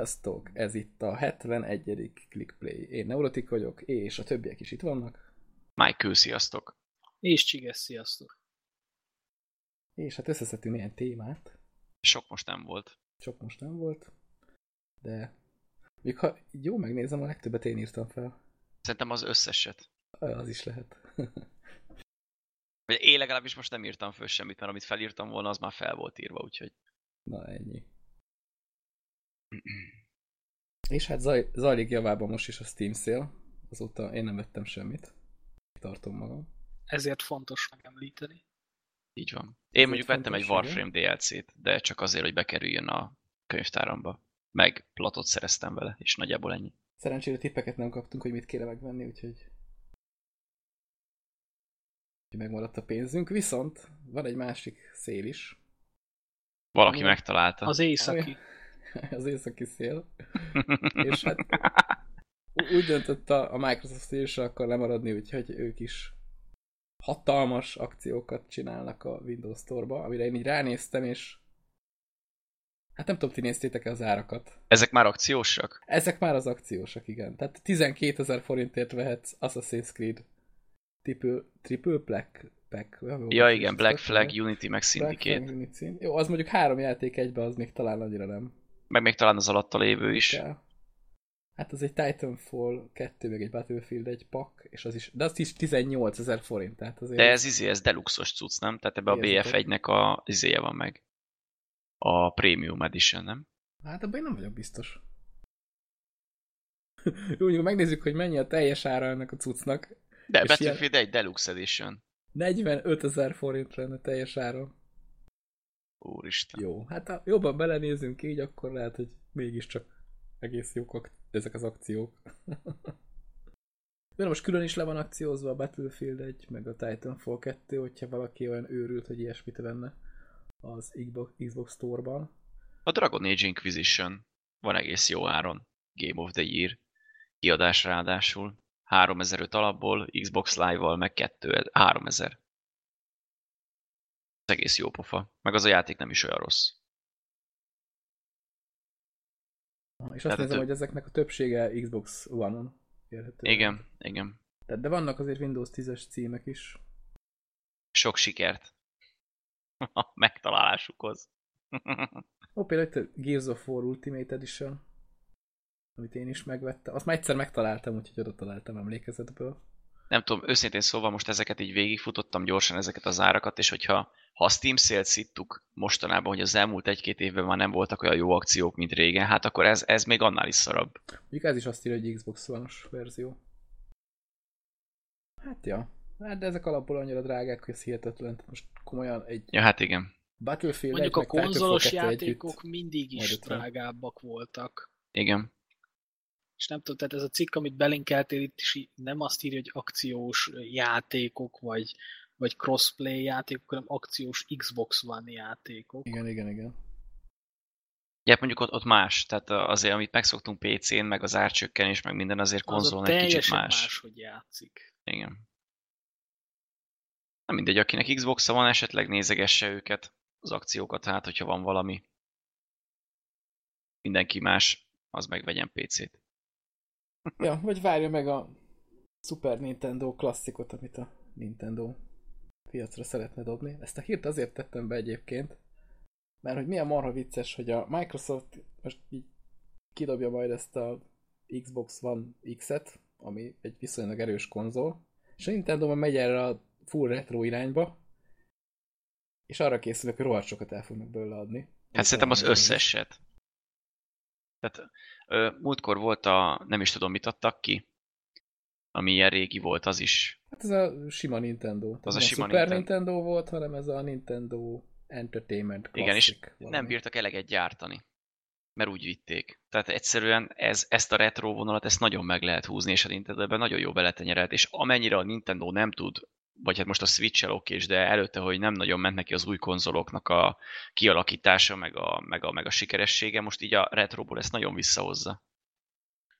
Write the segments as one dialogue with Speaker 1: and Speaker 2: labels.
Speaker 1: Sziasztok! Ez itt a 71. Clickplay. Én Neurotik vagyok, és a többiek is itt vannak.
Speaker 2: Michael, sziasztok!
Speaker 3: És Csiges, sziasztok!
Speaker 1: És hát összeszedtünk ilyen témát.
Speaker 2: Sok most nem volt.
Speaker 1: Sok most nem volt, de még ha jó megnézem, a legtöbbet én írtam fel.
Speaker 2: Szerintem az összeset.
Speaker 1: Az is lehet.
Speaker 2: Vagy én legalábbis most nem írtam föl semmit, mert amit felírtam volna, az már fel volt írva, úgyhogy...
Speaker 1: Na ennyi. És hát zaj, zajlik javában most is a Steam szél. Azóta én nem vettem semmit. Tartom magam.
Speaker 3: Ezért fontos megemlíteni.
Speaker 2: Így van. Én
Speaker 1: Ez
Speaker 2: mondjuk vettem egy Warframe DLC-t, de csak azért, hogy bekerüljön a könyvtáramba. Meg platot szereztem vele, és nagyjából ennyi.
Speaker 1: Szerencsére tippeket nem kaptunk, hogy mit kéne megvenni, úgyhogy úgyhogy megmaradt a pénzünk. Viszont van egy másik szél is.
Speaker 2: Valaki
Speaker 1: Igen.
Speaker 2: megtalálta.
Speaker 3: Az északi.
Speaker 1: Az északi szél. És hát úgy döntött a, a Microsoft is akar lemaradni, úgyhogy ők is hatalmas akciókat csinálnak a Windows Store-ba, amire én így ránéztem, és hát nem tudom, ti néztétek-e az árakat.
Speaker 2: Ezek már akciósak?
Speaker 1: Ezek már az akciósak, igen. Tehát 12 ezer forintért vehetsz Assassin's Creed triple, triple Black Pack.
Speaker 2: Ja igen, Black Flag, Unity, meg Syndicate.
Speaker 1: Jó, az mondjuk három játék egybe, az még talán annyira nem
Speaker 2: Meg még talán az alatta lévő is.
Speaker 1: kell. Hát az egy Titanfall 2, meg egy Battlefield egy pak, és az is, de az is 18 ezer forint, tehát azért...
Speaker 2: De ez izé, ez deluxos cucc, nem? Tehát ebbe a
Speaker 1: Mi az
Speaker 2: BF1-nek a izéje van meg. A Premium Edition, nem?
Speaker 1: Hát abban én nem vagyok biztos. Jó, mondjuk megnézzük, hogy mennyi a teljes ára ennek a cuccnak.
Speaker 2: De Battlefield egy Deluxe Edition.
Speaker 1: 45 ezer forint lenne teljes ára.
Speaker 2: Úristen.
Speaker 1: Jó, hát ha jobban belenézünk így, akkor lehet, hogy mégiscsak egész jók ezek az akciók. De most külön is le van akciózva a Battlefield 1, meg a Titanfall 2, hogyha valaki olyan őrült, hogy ilyesmit venne az Xbox, Store-ban.
Speaker 2: A Dragon Age Inquisition van egész jó áron. Game of the Year. Kiadás ráadásul. 3005 alapból, Xbox Live-val meg 2, 3000. Egész jó pofa. Meg az a játék nem is olyan rossz.
Speaker 1: És azt
Speaker 2: Tehát
Speaker 1: nézem, hogy ezeknek a többsége Xbox One-on érhető.
Speaker 2: Igen, igen.
Speaker 1: Tehát, de vannak azért Windows 10-es címek is.
Speaker 2: Sok sikert. A megtalálásukhoz.
Speaker 1: Ó, például itt a Gears of War Ultimate Edition, amit én is megvettem. Azt már egyszer megtaláltam, úgyhogy oda találtam emlékezetből.
Speaker 2: Nem tudom, őszintén szóval most ezeket így végigfutottam gyorsan, ezeket az árakat, és hogyha ha a Steam Sale-t szittuk mostanában, hogy az elmúlt egy-két évben már nem voltak olyan jó akciók, mint régen, hát akkor ez, ez még annál is szarabb.
Speaker 1: Mondjuk ez is azt írja, hogy Xbox One-os verzió. Hát ja. Hát de ezek alapból annyira drágák, hogy ez hihetetlen. Most komolyan egy
Speaker 2: Ja, hát igen.
Speaker 1: Battlefield
Speaker 3: Mondjuk
Speaker 1: egy,
Speaker 3: a konzolos
Speaker 1: 2
Speaker 3: játékok
Speaker 1: együtt.
Speaker 3: mindig is drágábbak voltak.
Speaker 2: Igen.
Speaker 3: És nem tudom, tehát ez a cikk, amit belinkeltél itt is nem azt írja, hogy akciós játékok, vagy, vagy crossplay játékok, hanem akciós Xbox One játékok.
Speaker 1: Igen, igen, igen.
Speaker 2: Ja, hát mondjuk ott, ott más, tehát azért, amit megszoktunk PC-n, meg az árcsökkenés, meg minden, azért
Speaker 3: Az
Speaker 2: konzolon
Speaker 3: a
Speaker 2: egy kicsit más.
Speaker 3: más, hogy játszik.
Speaker 2: Igen. Na mindegy, akinek xbox van, esetleg nézegesse őket, az akciókat, hát hogyha van valami. Mindenki más, az megvegyen PC-t.
Speaker 1: Ja, vagy várja meg a Super Nintendo klasszikot, amit a Nintendo piacra szeretne dobni. Ezt a hírt azért tettem be egyébként, mert hogy milyen marha vicces, hogy a Microsoft most így kidobja majd ezt a Xbox One X-et, ami egy viszonylag erős konzol, és a Nintendo megy erre a full retro irányba, és arra készülök, hogy rohadt sokat el fognak belőle adni.
Speaker 2: Hát szerintem az összeset. Tehát ö, múltkor volt a, nem is tudom mit adtak ki, ami ilyen régi volt, az is.
Speaker 1: Hát ez a sima Nintendo. Tehát
Speaker 2: Az a sima
Speaker 1: Super
Speaker 2: Nintendo.
Speaker 1: Nintendo. volt, hanem ez a Nintendo Entertainment Classic.
Speaker 2: Igen, és
Speaker 1: valami.
Speaker 2: nem bírtak eleget gyártani. Mert úgy vitték. Tehát egyszerűen ez, ezt a retro vonalat, ezt nagyon meg lehet húzni, és a Nintendo ebben nagyon jó beletenyerelt, és amennyire a Nintendo nem tud, vagy hát most a Switch-el okés, de előtte, hogy nem nagyon ment neki az új konzoloknak a kialakítása, meg a, meg a, meg a sikeressége, most így a retroból ezt nagyon visszahozza.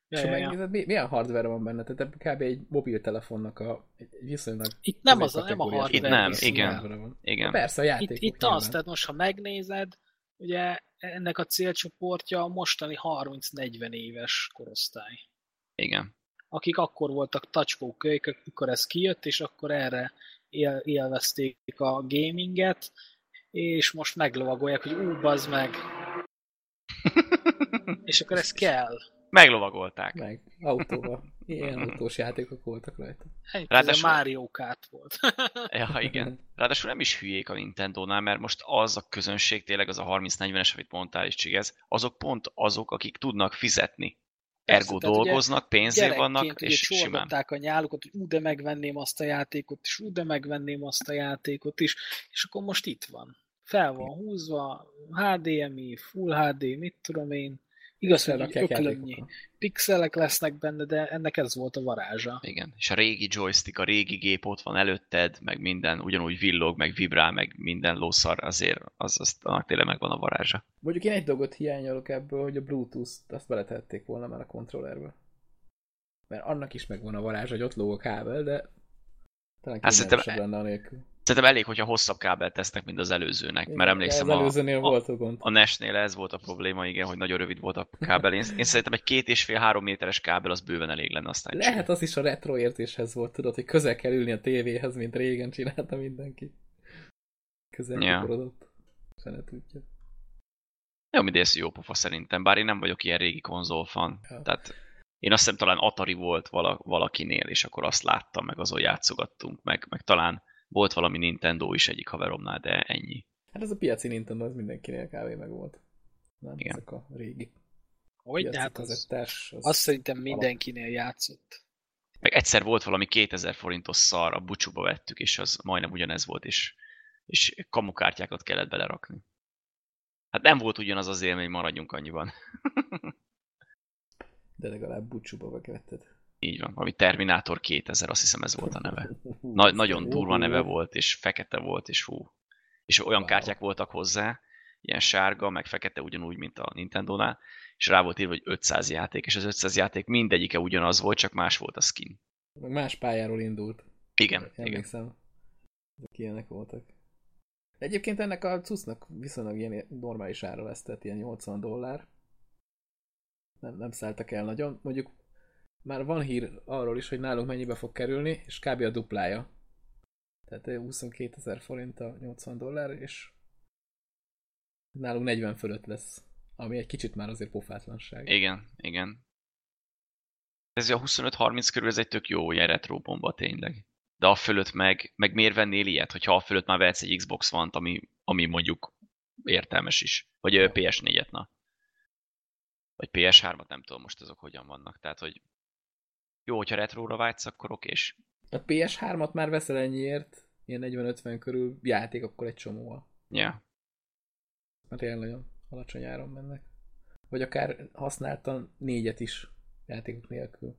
Speaker 1: És
Speaker 3: Ja,
Speaker 1: ha
Speaker 3: ja, ja.
Speaker 1: megnézed, mi, milyen hardware van benne? Tehát kb. egy mobiltelefonnak a egy viszonylag
Speaker 3: Itt nem, az a, nem a
Speaker 1: középkategóriás
Speaker 2: Itt
Speaker 3: hardware.
Speaker 2: nem, igen.
Speaker 1: hardware van.
Speaker 2: Igen.
Speaker 1: Persze, a
Speaker 3: Itt,
Speaker 1: játékok
Speaker 3: itt
Speaker 1: nyilván.
Speaker 3: az, tehát most ha megnézed, ugye ennek a célcsoportja a mostani 30-40 éves korosztály.
Speaker 2: Igen.
Speaker 3: Akik akkor voltak tacskó kölykök, amikor ez kijött, és akkor erre él, élvezték a gaminget, és most meglovagolják, hogy ú, bazd meg. és akkor ez kell.
Speaker 2: Meglovagolták.
Speaker 1: Meg autóval. Ilyen autós játékok voltak rajta.
Speaker 3: Ennyi,
Speaker 2: Ráadásul-
Speaker 3: Mario Kart volt.
Speaker 2: Ja, igen. Ráadásul nem is hülyék a Nintendo-nál, mert most az a közönség, tényleg az a 30-40-es, amit mondtál is, Csigez, azok pont azok, akik tudnak fizetni. Ergo
Speaker 3: tehát
Speaker 2: dolgoznak, pénzé vannak, és simán.
Speaker 3: a nyálukat, hogy ú, de megvenném azt a játékot is, ú, de megvenném azt a játékot is, és akkor most itt van. Fel van húzva, HDMI, Full HD, mit tudom én. Igaz, hogy öklömnyi pixelek lesznek benne, de ennek ez volt a varázsa.
Speaker 2: Igen, és a régi joystick, a régi gép ott van előtted, meg minden ugyanúgy villog, meg vibrál, meg minden lószar, azért az, az annak tényleg megvan a varázsa.
Speaker 1: Mondjuk én egy dolgot hiányolok ebből, hogy a Bluetooth-t azt beletették volna már a kontrollerbe. Mert annak is megvan a varázs, hogy ott lóg a kábel, de talán
Speaker 2: Hát
Speaker 1: kényelmesebb
Speaker 2: szerintem-
Speaker 1: lenne anélkül.
Speaker 2: Szerintem elég, hogyha hosszabb kábelt tesznek, mint az előzőnek,
Speaker 1: Igen,
Speaker 2: mert emlékszem
Speaker 1: az
Speaker 2: a,
Speaker 1: előzőnél
Speaker 2: a,
Speaker 1: volt a gond.
Speaker 2: a NES-nél ez volt a probléma, igen, hogy nagyon rövid volt a kábel. Én, én szerintem egy két és fél, három méteres kábel az bőven elég lenne aztán.
Speaker 1: Lehet az is a retro érzéshez volt, tudod, hogy közel kell ülni a tévéhez, mint régen csinálta mindenki. Közel yeah. kuporodott. Se ne tudja.
Speaker 2: Jó, mindegy, ez jó pofa szerintem, bár én nem vagyok ilyen régi konzolfan.
Speaker 1: Ja.
Speaker 2: Tehát én azt hiszem talán Atari volt vala, valakinél, és akkor azt láttam, meg azon játszogattunk, meg, meg talán volt valami Nintendo is egyik haveromnál, de ennyi.
Speaker 1: Hát ez a piaci Nintendo, az mindenkinél kávé meg volt. Nem,
Speaker 2: Igen.
Speaker 1: ezek a régi
Speaker 3: Hogy, de hát az.
Speaker 1: Az,
Speaker 3: azt szerintem mindenkinél játszott.
Speaker 2: Meg egyszer volt valami 2000 forintos szar, a bucsúba vettük, és az majdnem ugyanez volt, és, és kamukártyákat kellett belerakni. Hát nem volt ugyanaz az élmény, maradjunk annyiban.
Speaker 1: De legalább búcsúba megvetted.
Speaker 2: Így van, valami Terminator 2000, azt hiszem ez volt a neve. Na, nagyon durva neve volt, és fekete volt, és hú. És olyan kártyák voltak hozzá, ilyen sárga, meg fekete ugyanúgy, mint a Nintendo-nál, és rá volt írva, hogy 500 játék, és az 500 játék mindegyike ugyanaz volt, csak más volt a skin.
Speaker 1: Meg más pályáról indult.
Speaker 2: Igen, igen.
Speaker 1: Emlékszem. Ezek ilyenek voltak. Egyébként ennek a cuccnak viszonylag ilyen normális ára lesz, tehát ilyen 80 dollár. Nem, nem szálltak el nagyon. Mondjuk már van hír arról is, hogy nálunk mennyibe fog kerülni, és kb. a duplája. Tehát 22 ezer forint a 80 dollár, és nálunk 40 fölött lesz. Ami egy kicsit már azért pofátlanság.
Speaker 2: Igen, igen. Ez a 25-30 körül ez egy tök jó ilyen retro bomba tényleg. De a fölött meg, meg miért vennél ilyet, hogyha a fölött már vehetsz egy Xbox One-t, ami, ami mondjuk értelmes is. Vagy ö, PS4-et, na. Vagy PS3-at, nem tudom most azok hogyan vannak. Tehát, hogy jó, hogyha retróra vágysz, akkor okés.
Speaker 1: A PS3-at már veszel ennyiért, ilyen 40-50 körül játék, akkor egy csomóval.
Speaker 2: Ja.
Speaker 1: Mert ilyen nagyon alacsony áron mennek. Vagy akár használtan négyet is játékok nélkül.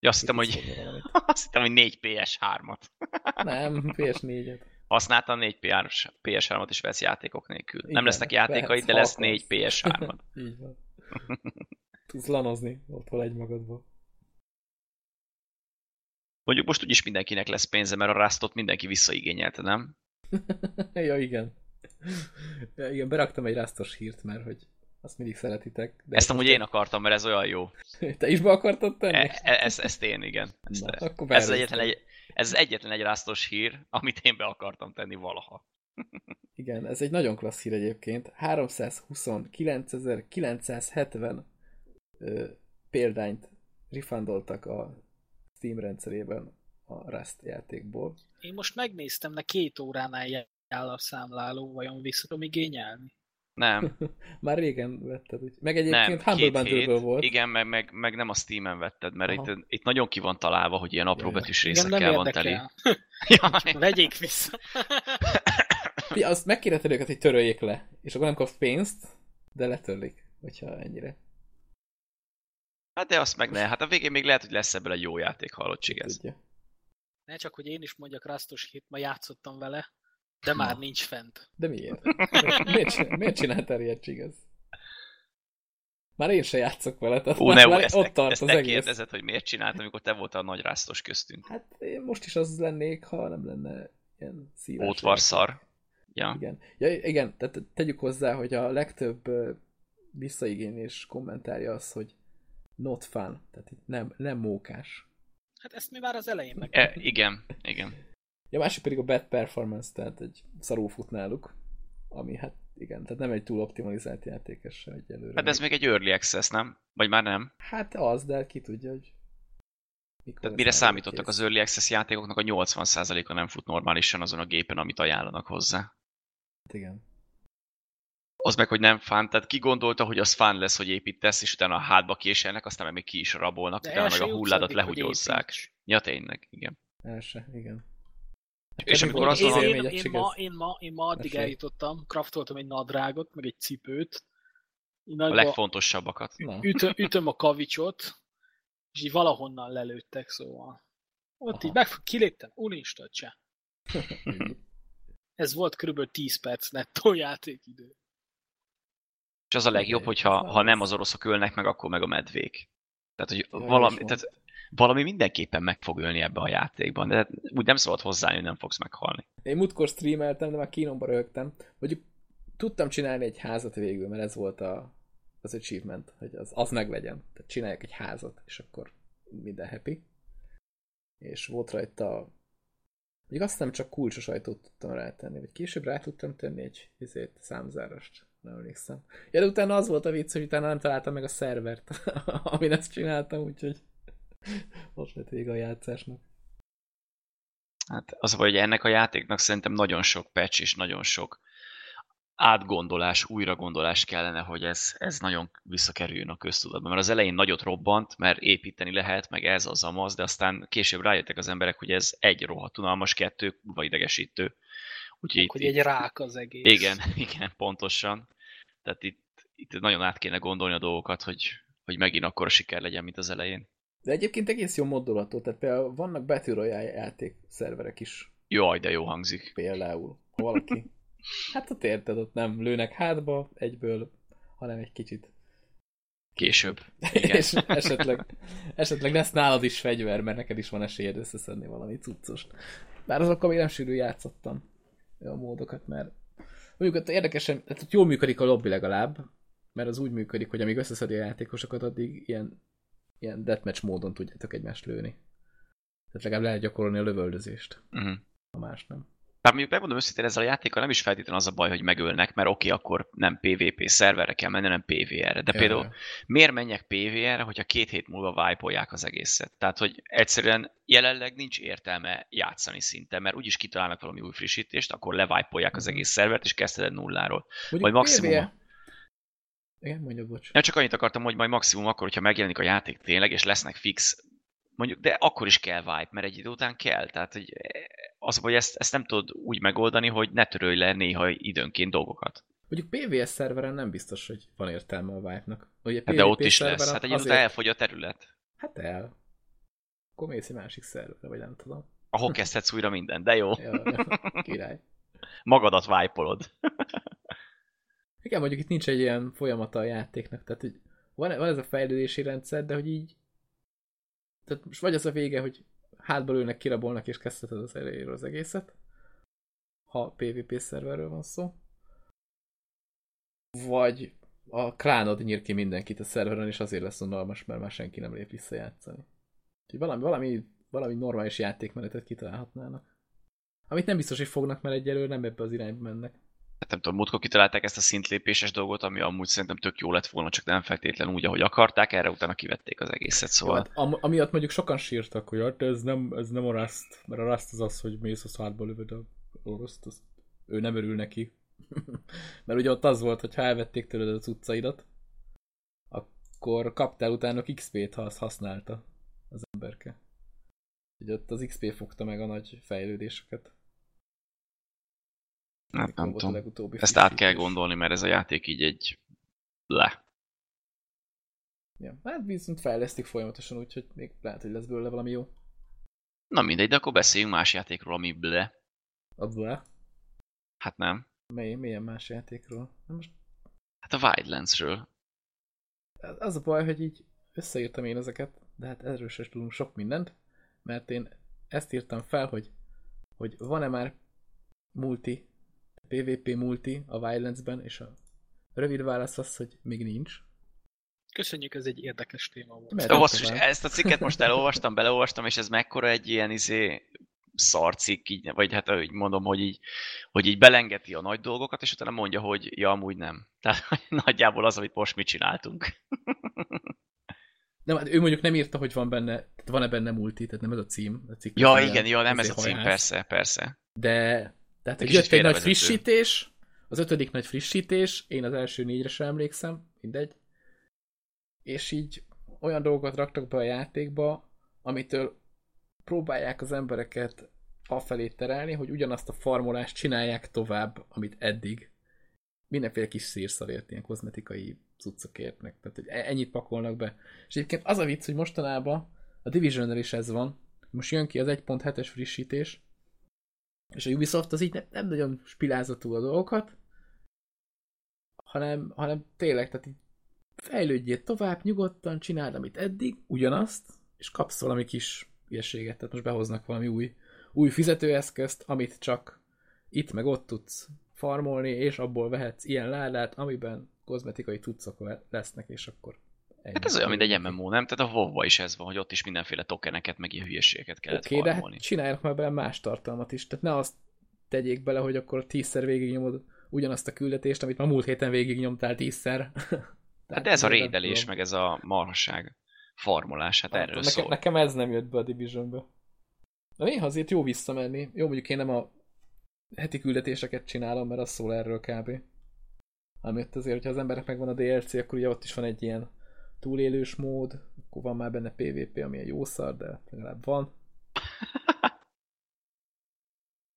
Speaker 2: ja azt hittem, hogy, azt hittem, hogy 4 PS3-at.
Speaker 1: Nem, PS4-et.
Speaker 2: Használtam 4 PS3-at is vesz játékok nélkül.
Speaker 1: Igen,
Speaker 2: nem lesznek
Speaker 1: vehetsz,
Speaker 2: de lesz
Speaker 1: akarsz.
Speaker 2: 4 PS3-ad.
Speaker 1: Így van. Tudsz lanozni ott van egy magadból.
Speaker 2: Mondjuk most úgyis mindenkinek lesz pénze, mert a Rustot mindenki visszaigényelte, nem?
Speaker 1: ja, igen. Ja, igen, beraktam egy rásztos hírt, mert hogy azt mindig szeretitek. De
Speaker 2: Ezt amúgy én akartam, mert ez olyan jó.
Speaker 1: Te is be akartad tenni?
Speaker 2: E- e- ezt, ezt én, igen. Ezt,
Speaker 1: Na, akkor
Speaker 2: ez, egyetlen egy, ez egyetlen egy rásztos hír, amit én be akartam tenni valaha.
Speaker 1: Igen, ez egy nagyon klassz hír egyébként. 329.970 ö, példányt refundoltak a Steam rendszerében a Rust játékból.
Speaker 3: Én most megnéztem, de két óránál jár a számláló, vajon vissza tudom igényelni?
Speaker 2: Nem,
Speaker 1: Már régen vetted, úgy. Meg egyébként
Speaker 2: nem,
Speaker 1: Humble
Speaker 2: hét.
Speaker 1: volt.
Speaker 2: Igen, meg, meg, meg nem a Steam-en vetted, mert
Speaker 1: Aha.
Speaker 2: itt, itt nagyon ki van találva, hogy ilyen apró betűs részekkel van teli. Ja,
Speaker 3: Vegyék vissza.
Speaker 1: Fi, azt megkérheted őket, hogy töröljék le, és akkor nem kapsz pénzt, de letörlik, hogyha ennyire.
Speaker 2: Hát de azt meg ne. Hát a végén még lehet, hogy lesz ebből egy jó játék, hallott ez.
Speaker 1: Tudja.
Speaker 3: Ne csak, hogy én is mondjak rasztos hit, ma játszottam vele, de már nincs fent.
Speaker 1: De miért? Miért, miért, csinál, miért csináltál ilyet, Csigaz? Már én se játszok vele, tehát
Speaker 2: Ó,
Speaker 1: már,
Speaker 2: ne,
Speaker 1: már
Speaker 2: ezt,
Speaker 1: ott tart
Speaker 2: ezt
Speaker 1: az egész.
Speaker 2: kérdezed, hogy miért csináltam, amikor te voltál a nagy rásztos köztünk.
Speaker 1: Hát én most is az lennék, ha nem lenne ilyen szívás.
Speaker 2: Ótvar szar. Ja.
Speaker 1: Igen. Ja, igen, tehát tegyük hozzá, hogy a legtöbb visszaigényés kommentárja az, hogy not fun, tehát itt nem, nem mókás.
Speaker 3: Hát ezt mi már az elején meg.
Speaker 2: E, igen, igen.
Speaker 1: Ja, másik pedig a bad performance, tehát egy szarul fut náluk, ami hát igen, tehát nem egy túl optimalizált játékes se egyelőre.
Speaker 2: Hát ez még egy early access, nem? Vagy már nem?
Speaker 1: Hát az, de ki tudja, hogy mikor
Speaker 2: Tehát mire számítottak
Speaker 1: kész.
Speaker 2: az early access játékoknak, a 80%-a nem fut normálisan azon a gépen, amit ajánlanak hozzá.
Speaker 1: Hát Igen.
Speaker 2: Az meg, hogy nem fán, tehát ki gondolta, hogy az fán lesz, hogy építesz, és utána a hátba késelnek, aztán meg még ki is rabolnak,
Speaker 3: De
Speaker 2: utána meg a hulládat lehugyozzák. Ja, tényleg, igen.
Speaker 1: El se, igen.
Speaker 2: És amikor azt
Speaker 3: Én,
Speaker 2: mondom,
Speaker 3: én,
Speaker 1: élmény,
Speaker 3: én, ma, én, ma, én ma addig eljutottam, kraftoltam egy nadrágot, meg egy cipőt.
Speaker 2: A legfontosabbakat.
Speaker 3: Ütöm, ütöm a kavicsot, és így valahonnan lelőttek, szóval. Ott
Speaker 1: Aha.
Speaker 3: így meg, kiléptem, uninstalt se. Ez volt kb. 10 perc nettó játékidő.
Speaker 2: Az a legjobb, hogyha ha nem
Speaker 1: az.
Speaker 2: oroszok ölnek meg, akkor meg a medvék. Tehát, hogy valami, tehát valami mindenképpen meg fog ölni ebbe a játékban, de hát úgy nem szabad hozzájönni, nem fogsz meghalni.
Speaker 1: Én múltkor streameltem, de már kínomba rögtem. Mondjuk tudtam csinálni egy házat végül, mert ez volt a, az achievement, hogy az, az meglegyen. Tehát csináljak egy házat, és akkor minden happy. És volt rajta Mondjuk azt nem csak kulcsos ajtót tudtam rátenni, vagy később rá tudtam tenni egy izét, számzárast. Nem emlékszem. Ja, de utána az volt a vicc, hogy utána nem találtam meg a szervert, amin ezt csináltam, úgyhogy ott lett vége a játszásnak.
Speaker 2: Hát az hogy ennek a játéknak szerintem nagyon sok patch és nagyon sok átgondolás, újragondolás kellene, hogy ez, ez nagyon visszakerüljön a köztudatba. Mert az elején nagyot robbant, mert építeni lehet, meg ez az amaz, de aztán később rájöttek az emberek, hogy ez egy rohadt unalmas, kettő kurva idegesítő. Úgyhogy itt,
Speaker 3: Hogy egy rák az egész.
Speaker 2: igen, igen, pontosan. Tehát itt, itt nagyon át kéne gondolni a dolgokat, hogy, hogy megint akkor siker legyen, mint az elején.
Speaker 1: De egyébként egész jó moddolható, tehát például vannak Battle Royale játék szerverek is,
Speaker 2: Jaj, de jó hangzik.
Speaker 1: például. Valaki, hát ott érted, ott nem lőnek hátba egyből, hanem egy kicsit.
Speaker 2: Később. Igen.
Speaker 1: És esetleg, esetleg lesz nálad is fegyver, mert neked is van esélyed összeszedni valami cuccost. Bár azokkal még nem sűrű játszottam a módokat, mert mondjuk ott érdekesen, tehát ott jól működik a lobby legalább, mert az úgy működik, hogy amíg összeszedi a játékosokat, addig ilyen, ilyen deathmatch módon tudjátok egymást lőni. Tehát legalább lehet gyakorolni a lövöldözést,
Speaker 2: Uh-huh.
Speaker 1: ha más nem.
Speaker 2: Bár mondjuk megmondom őszintén, ezzel a játékkal nem is feltétlenül az a baj, hogy megölnek, mert oké, okay, akkor nem PvP szerverre kell menni, hanem PvR-re. De
Speaker 1: Ja,
Speaker 2: például miért menjek PvR-re, hogyha két hét múlva wipe az egészet? Tehát, hogy egyszerűen jelenleg nincs értelme játszani szinte, mert úgyis kitalálnak valami új frissítést, akkor levipe az
Speaker 1: Mhm.
Speaker 2: egész szervert, és kezdheted nulláról.
Speaker 1: Mondjuk
Speaker 2: Vagy maximum-
Speaker 1: PvE Igen, mondja, bocs.
Speaker 2: Nem csak annyit akartam, hogy majd maximum akkor, hogyha megjelenik a játék tényleg, és lesznek fix, mondjuk, de akkor is kell wipe, mert egy idő után kell. Tehát, hogy az, hogy ezt, ezt nem tudod úgy megoldani, hogy ne törölj le néha időnként dolgokat.
Speaker 1: Mondjuk PvS szerveren nem biztos, hogy van értelme a Vive-nak. Ugye
Speaker 2: Hát de ott is lesz. Hát egy
Speaker 1: azért-
Speaker 2: elfogy a terület.
Speaker 1: Hát el. Akkor mész egy másik szerverre, vagy nem tudom.
Speaker 2: Ahol kezdhetsz újra minden, de jó.
Speaker 1: Ja, király.
Speaker 2: Magadat wipe-olod.
Speaker 1: Igen, mondjuk itt nincs egy ilyen folyamata a játéknak, tehát hogy van, van ez a fejlődési rendszer, de hogy így tehát most vagy az a vége, hogy hátba lőnek, kirabolnak és kezdheted az elejéről az egészet, ha PvP szerverről van szó, vagy a klánod nyír ki mindenkit a szerveren, és azért lesz unalmas, mert már senki nem lép vissza játszani. Úgyhogy valami, valami, valami normális játékmenetet kitalálhatnának. Amit nem biztos, hogy fognak, mert egyelőre nem ebbe az irányba mennek.
Speaker 2: Hát nem tudom, múltkor kitalálták ezt a szintlépéses dolgot, ami amúgy szerintem tök jó lett volna, csak nem feltétlenül úgy, ahogy akarták, erre utána kivették az egészet, szóval...
Speaker 1: hát am- amiatt mondjuk sokan sírtak, hogy hát ez nem, ez nem a Rust, mert a Rust az az, hogy mész a szádba lövöd a oroszt, az, ő nem örül neki. mert ugye ott az volt, hogy ha elvették tőled az utcaidat, akkor kaptál utána XP-t, ha azt használta az emberke. Ugye ott az XP fogta meg a nagy fejlődéseket.
Speaker 2: Hát nem
Speaker 1: a
Speaker 2: tudom. Ezt át kell gondolni, mert ez a játék így egy... Le.
Speaker 1: Ja, hát viszont fejlesztik folyamatosan, úgyhogy még lehet, hogy lesz belőle valami jó.
Speaker 2: Na mindegy, de akkor beszéljünk más játékról, ami ble.
Speaker 1: Az le.
Speaker 2: Hát nem.
Speaker 1: Mely, milyen más játékról? Na most
Speaker 2: Hát a Wildlandsről.
Speaker 1: Az a baj, hogy így összeírtam én ezeket, de hát erről sem tudunk sok mindent, mert én ezt írtam fel, hogy, hogy van-e már multi, PvP multi a Violence-ben, és a rövid válasz az, hogy még nincs.
Speaker 3: Köszönjük, ez egy érdekes téma volt.
Speaker 2: Ó, basszus, ezt a cikket most elolvastam, beleolvastam, és ez mekkora egy ilyen izé szarcikk, így, vagy hát úgy mondom, hogy így, hogy így belengeti a nagy dolgokat, és utána mondja, hogy ja, amúgy nem. Tehát nagyjából az, amit most mi csináltunk.
Speaker 1: Nem, hát ő mondjuk nem írta, hogy van benne, tehát van-e benne multi, tehát nem ez a cím. A cikk
Speaker 2: Ja, igen, ja, nem ez a
Speaker 1: izé
Speaker 2: cím,
Speaker 1: hajász.
Speaker 2: persze, persze.
Speaker 1: De, tehát
Speaker 2: kicsit
Speaker 1: jött egy nagy frissítés, az ötödik nagy frissítés, én az első négyre sem emlékszem, mindegy. És így olyan dolgokat raktak be a játékba, amitől próbálják az embereket afelé terelni, hogy ugyanazt a farmolást csinálják tovább, amit eddig. Mindenféle kis szírszavért, ilyen kozmetikai cuccokért, meg, tehát hogy e- ennyit pakolnak be. És egyébként az a vicc, hogy mostanában a division is ez van, most jön ki az 1.7-es frissítés, és a Ubisoft az így nem, nem nagyon spilázott túl a dolgokat, hanem, hanem tényleg, tehát így fejlődjél tovább, nyugodtan, csináld, amit eddig, ugyanazt, és kapsz valami kis hülyeséget. Tehát most behoznak valami új, új fizetőeszközt, amit csak itt meg ott tudsz farmolni, és abból vehetsz ilyen ládát, amiben kozmetikai cuccok le- lesznek, és akkor ennyi.
Speaker 2: Hát ez olyan, mint egy MMO, nem? Tehát a WoW-ba is ez van, hogy ott is mindenféle tokeneket, meg ilyen hülyeségeket kellett
Speaker 1: Oké, okay, de
Speaker 2: farmolni.
Speaker 1: hát csinálják már bele más tartalmat is. Tehát ne azt tegyék bele, hogy akkor tízszer végignyomod ugyanazt a küldetést, amit ma múlt héten végignyomtál tízszer.
Speaker 2: Hát de ez a rédelés, meg ez a marhaság. Farmolás, hát
Speaker 1: Nem
Speaker 2: erről
Speaker 1: tudom,
Speaker 2: szól.
Speaker 1: nekem, nekem ez nem jött be a Divisionbe. De néha azért jó visszamenni. Jó, mondjuk én nem a heti küldetéseket csinálom, mert az szól erről kb. Amit azért, hogyha az emberek megvan a DLC, akkor ugye ott is van egy ilyen túlélős mód, akkor van már benne PvP, ami egy jó szar, de legalább van.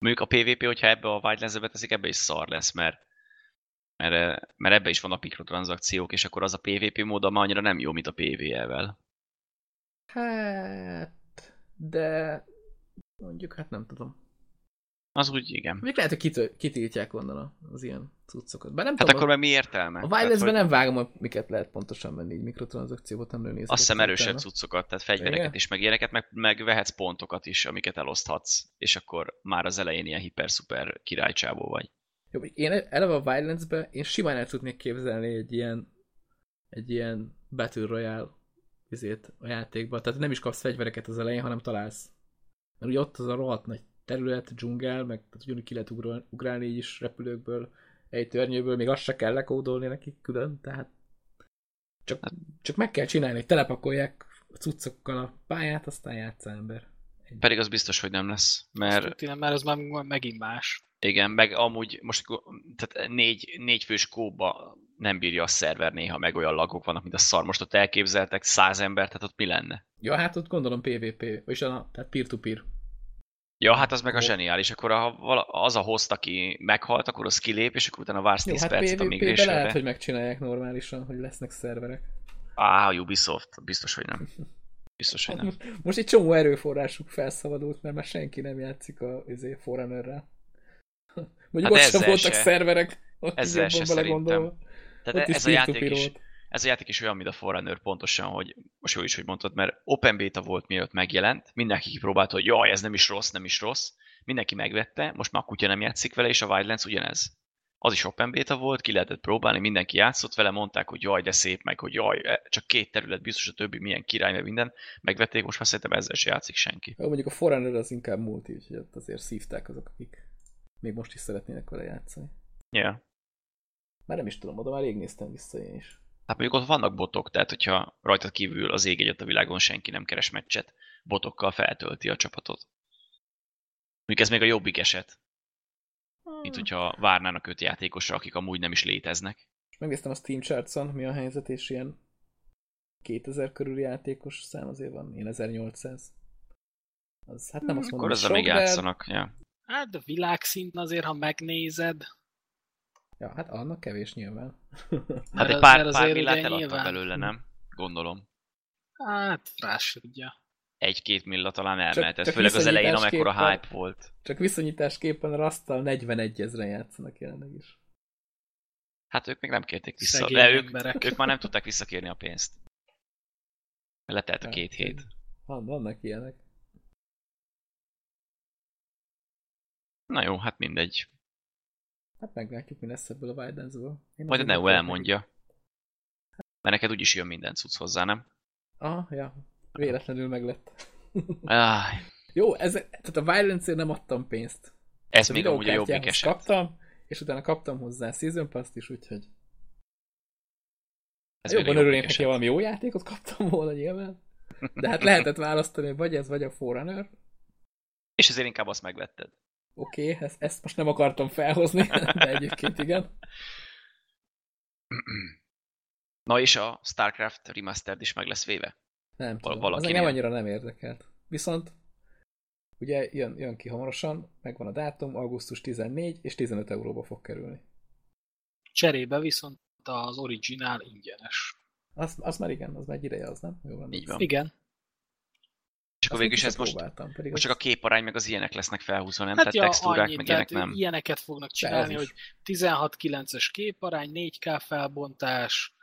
Speaker 2: Mondjuk a PvP, hogyha ebbe a Wildlands-be teszik, ebbe is szar lesz, mert, mert, mert ebbe is vannak mikrotranszakciók, és akkor az a PvP mód ama annyira nem jó, mint a PvE-vel.
Speaker 1: Hát, de mondjuk, hát nem tudom.
Speaker 2: Az úgy, igen.
Speaker 1: Még lehet, hogy kitö- kitiltják onnan az ilyen cuccokat. Bár nem
Speaker 2: Hát
Speaker 1: tudom,
Speaker 2: akkor meg mi értelme?
Speaker 1: a Wildlands-ben
Speaker 2: hogy
Speaker 1: nem vágom, hogy miket lehet pontosan venni, így mikrotranszakciót nem nézek.
Speaker 2: Azt hiszem erősebb cuccokat, tehát fegyvereket
Speaker 1: Igen?
Speaker 2: is, meg ilyeneket, meg, meg vehetsz pontokat is, amiket eloszthatsz, és akkor már az elején ilyen hiper-szuper királycsábó vagy.
Speaker 1: Jó, én eleve a Wildlands-be én simán el tudnék képzelni egy ilyen egy ilyen Battle Royale izét a játékba. Tehát nem is kapsz fegyvereket az elején, hanem találsz. Mert ugye ott az a rohadt nagy terület, dzsungel, meg tehát ugyanúgy ki lehet ugrálni így is repülőkből, egy törnyőből, még azt se kell lekódolni nekik külön, tehát csak, csak meg kell csinálni, hogy telepakolják a cuccokkal a pályát, aztán játszál ember. Ennyi.
Speaker 2: Pedig az biztos, hogy nem lesz, mert
Speaker 3: Mert... Nem, mert az már megint más.
Speaker 2: igen, meg amúgy most tehát négy, négy fős kóba nem bírja a szerver néha, meg olyan lagok vannak, mint a szar. Most ott elképzeltek száz ember, tehát ott mi lenne?
Speaker 1: Ja, hát ott gondolom PvP, és a, tehát peer-to-peer.
Speaker 2: Ja, hát az meg a zseniális. Akkor ha vala- az a host, aki meghalt, akkor az kilép, és akkor utána vársz
Speaker 1: Jó,
Speaker 2: 10
Speaker 1: hát
Speaker 2: percet a migration
Speaker 1: lehet, hogy megcsinálják normálisan, hogy lesznek szerverek.
Speaker 2: Á, a Ubisoft, biztos, hogy nem. Biztos, hogy nem.
Speaker 1: Most, egy csomó erőforrásuk felszabadult, mert már senki nem játszik a izé, Forerunner-rel. Mondjuk
Speaker 2: Hát
Speaker 1: ott sem voltak
Speaker 2: se.
Speaker 1: szerverek,
Speaker 2: Ezzel se
Speaker 1: belegondolva.
Speaker 2: Tehát
Speaker 1: Ott
Speaker 2: ez a játék is. Ez a játék is olyan, mint a Forerunner pontosan, hogy most jó is, hogy mondtad, mert open beta volt, mielőtt megjelent, mindenki kipróbálta, hogy jaj, ez nem is rossz, nem is rossz, mindenki megvette, most már a kutya nem játszik vele, és a Wildlands ugyanez. Az is open beta volt, ki lehetett próbálni, mindenki játszott vele, mondták, hogy jaj, de szép, meg hogy jaj, e, csak két terület, biztos a többi milyen király, meg minden. Megvették, most már szerintem ezzel se játszik senki.
Speaker 1: Jó, mondjuk a Forerunner az inkább multi, úgyhogy ott azért szívták azok, akik még most is szeretnének vele játszani.
Speaker 2: Yeah.
Speaker 1: Már nem is tudom, oda már rég néztem vissza én is.
Speaker 2: Hát mondjuk ott vannak botok, tehát hogyha rajtad kívül az ég egyet a világon senki nem keres meccset, botokkal feltölti a csapatot. Mondjuk ez még a jobbik eset, mint hogyha várnának öt játékosra, akik amúgy nem is léteznek.
Speaker 1: Megnéztem a Steam Chartson, mi a helyzet, és ilyen 2000 körüli játékos szám azért van, ilyen 1800. Az, hát nem azt mondom,
Speaker 2: Akkor
Speaker 1: hogy
Speaker 2: ezzel még játszanak. Ja.
Speaker 3: Hát a világszinten azért, ha megnézed,
Speaker 1: Ja, hát annak kevés nyilván.
Speaker 2: Hát
Speaker 3: Mert
Speaker 2: egy
Speaker 3: az-
Speaker 2: pár,
Speaker 3: mert
Speaker 2: pár millát eladtak
Speaker 3: nyilván-
Speaker 2: belőle, nem? Gondolom.
Speaker 3: hát rás tudja.
Speaker 2: Egy-két milla talán elmehetett,
Speaker 1: csak
Speaker 2: főleg az elején, amekkora hype volt.
Speaker 1: Csak viszonyításképpen a Rasztal 41 ezeren játszanak jelenleg is.
Speaker 2: Hát ők még nem kérték vissza,
Speaker 3: Szegény
Speaker 2: de ők,
Speaker 3: emberek.
Speaker 2: ők már nem tudták visszakérni a pénzt. Letelt a
Speaker 1: Hát,
Speaker 2: két hét.
Speaker 1: Van, vannak ilyenek.
Speaker 2: Na jó, hát mindegy.
Speaker 1: Hát meglátjuk, mi lesz ebből a. Én
Speaker 2: Majd a Neo elmondja. Mert neked úgyis jön minden cucc hozzá, nem?
Speaker 1: Aha, ja. Véletlenül meglett.
Speaker 2: Áj,
Speaker 1: Jó, ez, tehát a Violence-ért nem adtam pénzt.
Speaker 2: ez
Speaker 1: A
Speaker 2: még amúgy a jobbik eset.
Speaker 1: kaptam, és utána kaptam hozzá Season Pass-t is, úgyhogy
Speaker 2: Ez
Speaker 1: jobban örülnék, hogyha valami jó játékot kaptam volna nyilván. De hát lehetett választani, hogy vagy ez, vagy a Forerunner.
Speaker 2: És ezért inkább azt megvetted.
Speaker 1: Oké, okay, ezt, ezt most nem akartam felhozni, de egyébként igen.
Speaker 2: Na és a StarCraft Remastered is meg lesz véve.
Speaker 1: Nem
Speaker 2: Val-
Speaker 1: tudom, az
Speaker 2: valakinél.
Speaker 1: engem annyira nem érdekelt. Viszont ugye jön, jön ki hamarosan, megvan a dátum, augusztus 14, és 15 euróba fog kerülni.
Speaker 3: Cserébe viszont az originál ingyenes.
Speaker 1: Az, az már igen, az már egy ideje az, nem? Jó van.
Speaker 2: Így van.
Speaker 3: Igen.
Speaker 2: És akkor végül is ez most,
Speaker 1: próbáltam, pedig
Speaker 2: most
Speaker 1: az-
Speaker 2: csak a képarány meg az ilyenek lesznek felhúzva, nem?
Speaker 3: Hát
Speaker 2: tehát
Speaker 3: ja,
Speaker 2: textúrák
Speaker 3: annyi,
Speaker 2: meg
Speaker 3: tehát
Speaker 2: ilyenek nem.
Speaker 3: ilyeneket fognak csinálni, hogy
Speaker 1: is.
Speaker 3: 16-9-es képarány, 4K felbontás,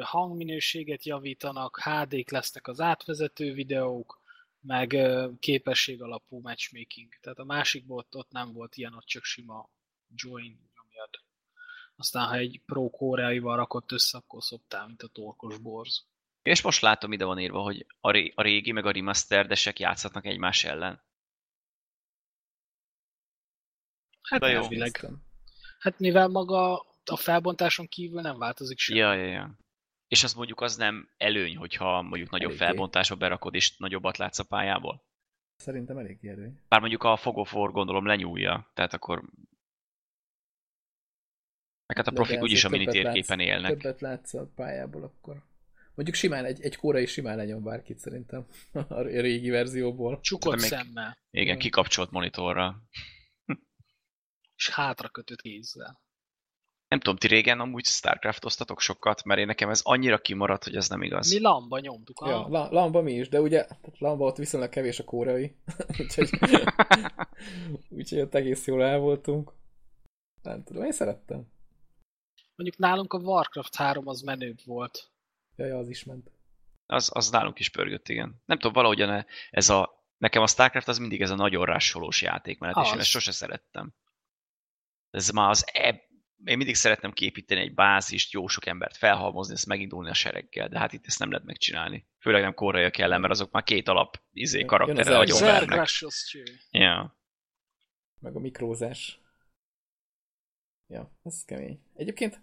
Speaker 3: hangminőséget javítanak, HD-k lesznek az átvezető videók, meg képesség alapú matchmaking. Tehát a másikból ott, ott nem volt ilyen, ott csak sima join nyomjad. Aztán, ha egy pro koreaival rakott össze, akkor szoptál, mint a torkos borz.
Speaker 2: És most látom, ide van írva, hogy a, ré, a régi meg a remasterdesek játszhatnak egymás ellen.
Speaker 3: Hát
Speaker 2: De jó.
Speaker 3: Hát mivel maga a felbontáson kívül nem változik semmi.
Speaker 2: Ja, ja, ja. És az mondjuk az nem előny, hogyha mondjuk nagyobb
Speaker 1: Eléggé.
Speaker 2: felbontásba berakod, és nagyobbat látsz a pályából.
Speaker 1: Szerintem elég előny.
Speaker 2: Bár mondjuk a Fog of War gondolom lenyúlja, tehát akkor... Meg hát a profik úgyis a
Speaker 1: azért
Speaker 2: mini
Speaker 1: többet
Speaker 2: térképen
Speaker 1: látsz,
Speaker 2: élnek.
Speaker 1: Többet látsz a pályából akkor. Mondjuk simán, egy, egy kóra is simán lenyom bárkit szerintem a régi verzióból.
Speaker 3: Csukott
Speaker 2: még-
Speaker 3: szemmel,
Speaker 2: Igen,
Speaker 1: Ja.
Speaker 2: kikapcsolt monitorra.
Speaker 3: és hátra kötött kézzel.
Speaker 2: Nem tudom, ti régen amúgy Starcraft-oztatok sokat, mert én nekem ez annyira kimaradt, hogy ez nem igaz.
Speaker 3: Mi lamba nyomtuk.
Speaker 1: Ja,
Speaker 3: Ja.
Speaker 1: la, Lamba mi is, de ugye Lamba ott viszonylag kevés a kórai, úgyhogy, úgyhogy ott egész jól el voltunk. Nem tudom, én szerettem.
Speaker 3: Mondjuk nálunk a Warcraft 3 az menőbb volt.
Speaker 1: Jaj, az is ment.
Speaker 2: Az, az nálunk is pörgött, igen. Nem tudom, valahogyan ez a... Nekem a Starcraft az mindig ez a nagyon rásolós játékmenet, és én
Speaker 3: Az.
Speaker 2: ezt sose szerettem. Ez már az e... Én mindig szerettem képíteni egy bázist, jó sok embert felhalmozni, ezt megindulni a sereggel, de hát itt ezt nem lehet megcsinálni. Főleg nem koraiak ellen, mert azok már két alap izé, karakterre
Speaker 1: az
Speaker 2: nagyon
Speaker 1: Elzsár.
Speaker 2: vernek.
Speaker 3: Zergrassos cső.
Speaker 2: Ja.
Speaker 1: Meg a mikrózás. Ja, ez kemény. Egyébként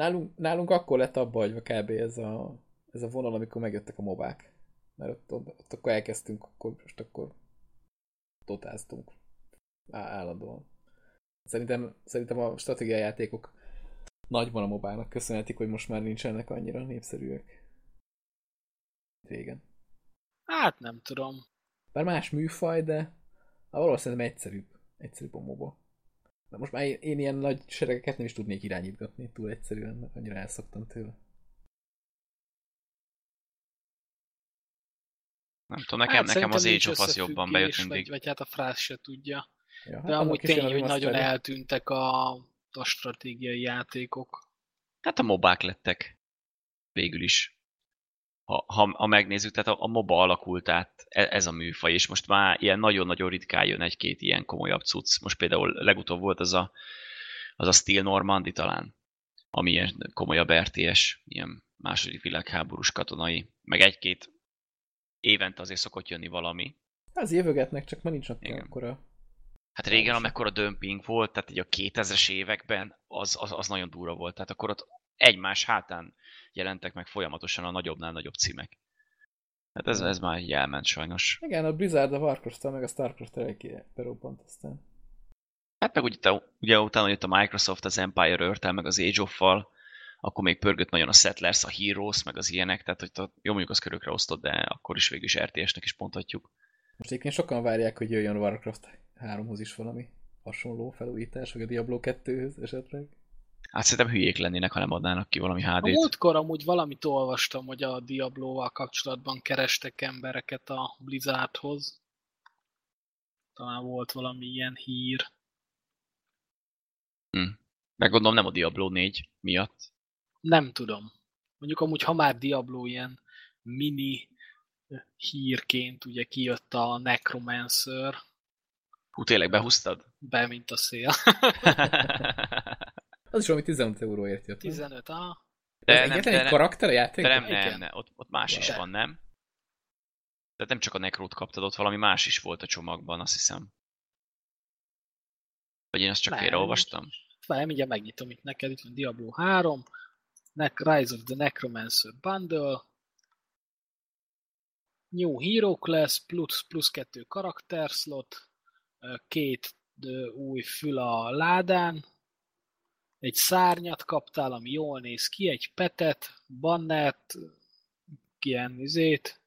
Speaker 1: nálunk, nálunk akkor lett abba hagyva kb. ez a, ez a vonal, amikor megjöttek a mobák. Mert ott, ott, ott akkor elkezdtünk, akkor most akkor totáztunk állandóan. Szerintem, szerintem a stratégiai játékok nagyban a mobának köszönhetik, hogy most már nincsenek annyira népszerűek. Régen.
Speaker 3: Hát nem tudom.
Speaker 1: Bár más műfaj, de szerintem egyszerűbb. Egyszerűbb a MOBA. De most már én, én ilyen nagy seregeket nem is tudnék irányítgatni túl egyszerűen, mert annyira elszoktam tőle.
Speaker 2: Nem tudom, nekem,
Speaker 3: hát
Speaker 2: nekem az Age of az jobban bejött mindig.
Speaker 3: Vagy, vagy hát a frász se tudja.
Speaker 1: Ja,
Speaker 3: De
Speaker 1: annak
Speaker 3: amúgy tény, hogy nagyon
Speaker 1: remaster.
Speaker 3: eltűntek a, a stratégiai játékok.
Speaker 2: Hát a mobák lettek. Végül is. Ha, ha, ha megnézzük, tehát a, a MOBA alakult át e- ez a műfaj, és most már ilyen nagyon-nagyon ritkán jön egy-két ilyen komolyabb cucc. Most például legutóbb volt az a, az a Steel Normandy talán, ami ilyen komolyabb RTS, ilyen második világháborús katonai, meg egy-két évente azért szokott jönni valami.
Speaker 1: Az jövögetnek, csak már nincs akkor.
Speaker 2: Hát régen,
Speaker 1: Pontosan.
Speaker 2: amekkora dömping volt, tehát így a 2000-es években, az, az, az nagyon durva volt. Tehát akkor ott egymás hátán jelentek meg folyamatosan a nagyobbnál nagyobb címek. Hát ez, ez már így elment sajnos.
Speaker 1: Igen, a Blizzard a warcraft meg a starcraft eléggé berobbant aztán.
Speaker 2: Hát meg ugye, ugye utána jött a Microsoft, az Empire earth meg az Age of-val, akkor még pörgött nagyon a Settlers, a Heroes, meg az ilyenek, tehát hogy jó mondjuk az körökre osztott, de akkor is végül is RTS-nek is mondhatjuk.
Speaker 1: Most egyébként sokan várják, hogy jöjjön Warcraft 3-hoz is valami hasonló felújítás, vagy a Diablo 2-höz esetleg.
Speaker 2: Hát szerintem hülyék lennének, ha nem adnának ki valami
Speaker 3: A
Speaker 2: HD-t.
Speaker 3: múltkor amúgy valamit olvastam, hogy a Diablo-val kapcsolatban kerestek embereket a Blizzardhoz. Talán volt valami ilyen hír.
Speaker 2: Meg gondolom nem a Diablo 4 miatt.
Speaker 3: Nem tudom. Mondjuk amúgy, ha már Diablo ilyen mini hírként ugye kijött a Necromancer,
Speaker 2: Hú, tényleg behúztad?
Speaker 3: Be, mint a szél.
Speaker 1: Az is valami 15 euróért jött. nem?
Speaker 3: 15, ah.
Speaker 1: Ez
Speaker 2: De nem,
Speaker 1: egyetlen
Speaker 2: de
Speaker 1: egy
Speaker 2: nem,
Speaker 1: karakter a játék?
Speaker 2: de nem, nem, nem. Ott, ott más is
Speaker 3: De.
Speaker 2: van, nem? Tehát nem csak a nekrót kaptad, ott valami más is volt a csomagban, azt hiszem. Vagy én azt csak
Speaker 3: Nem.
Speaker 2: félreolvastam?
Speaker 3: Várj, mindjárt megnyitom itt neked, itt van Diablo 3, Ne- Rise of the Necromancer Bundle, New Hero Class, plusz, plusz kettő karakter slot, ö, két új fül a ládán, egy szárnyat kaptál, ami jól néz ki, egy petet, bannert, ilyen izét,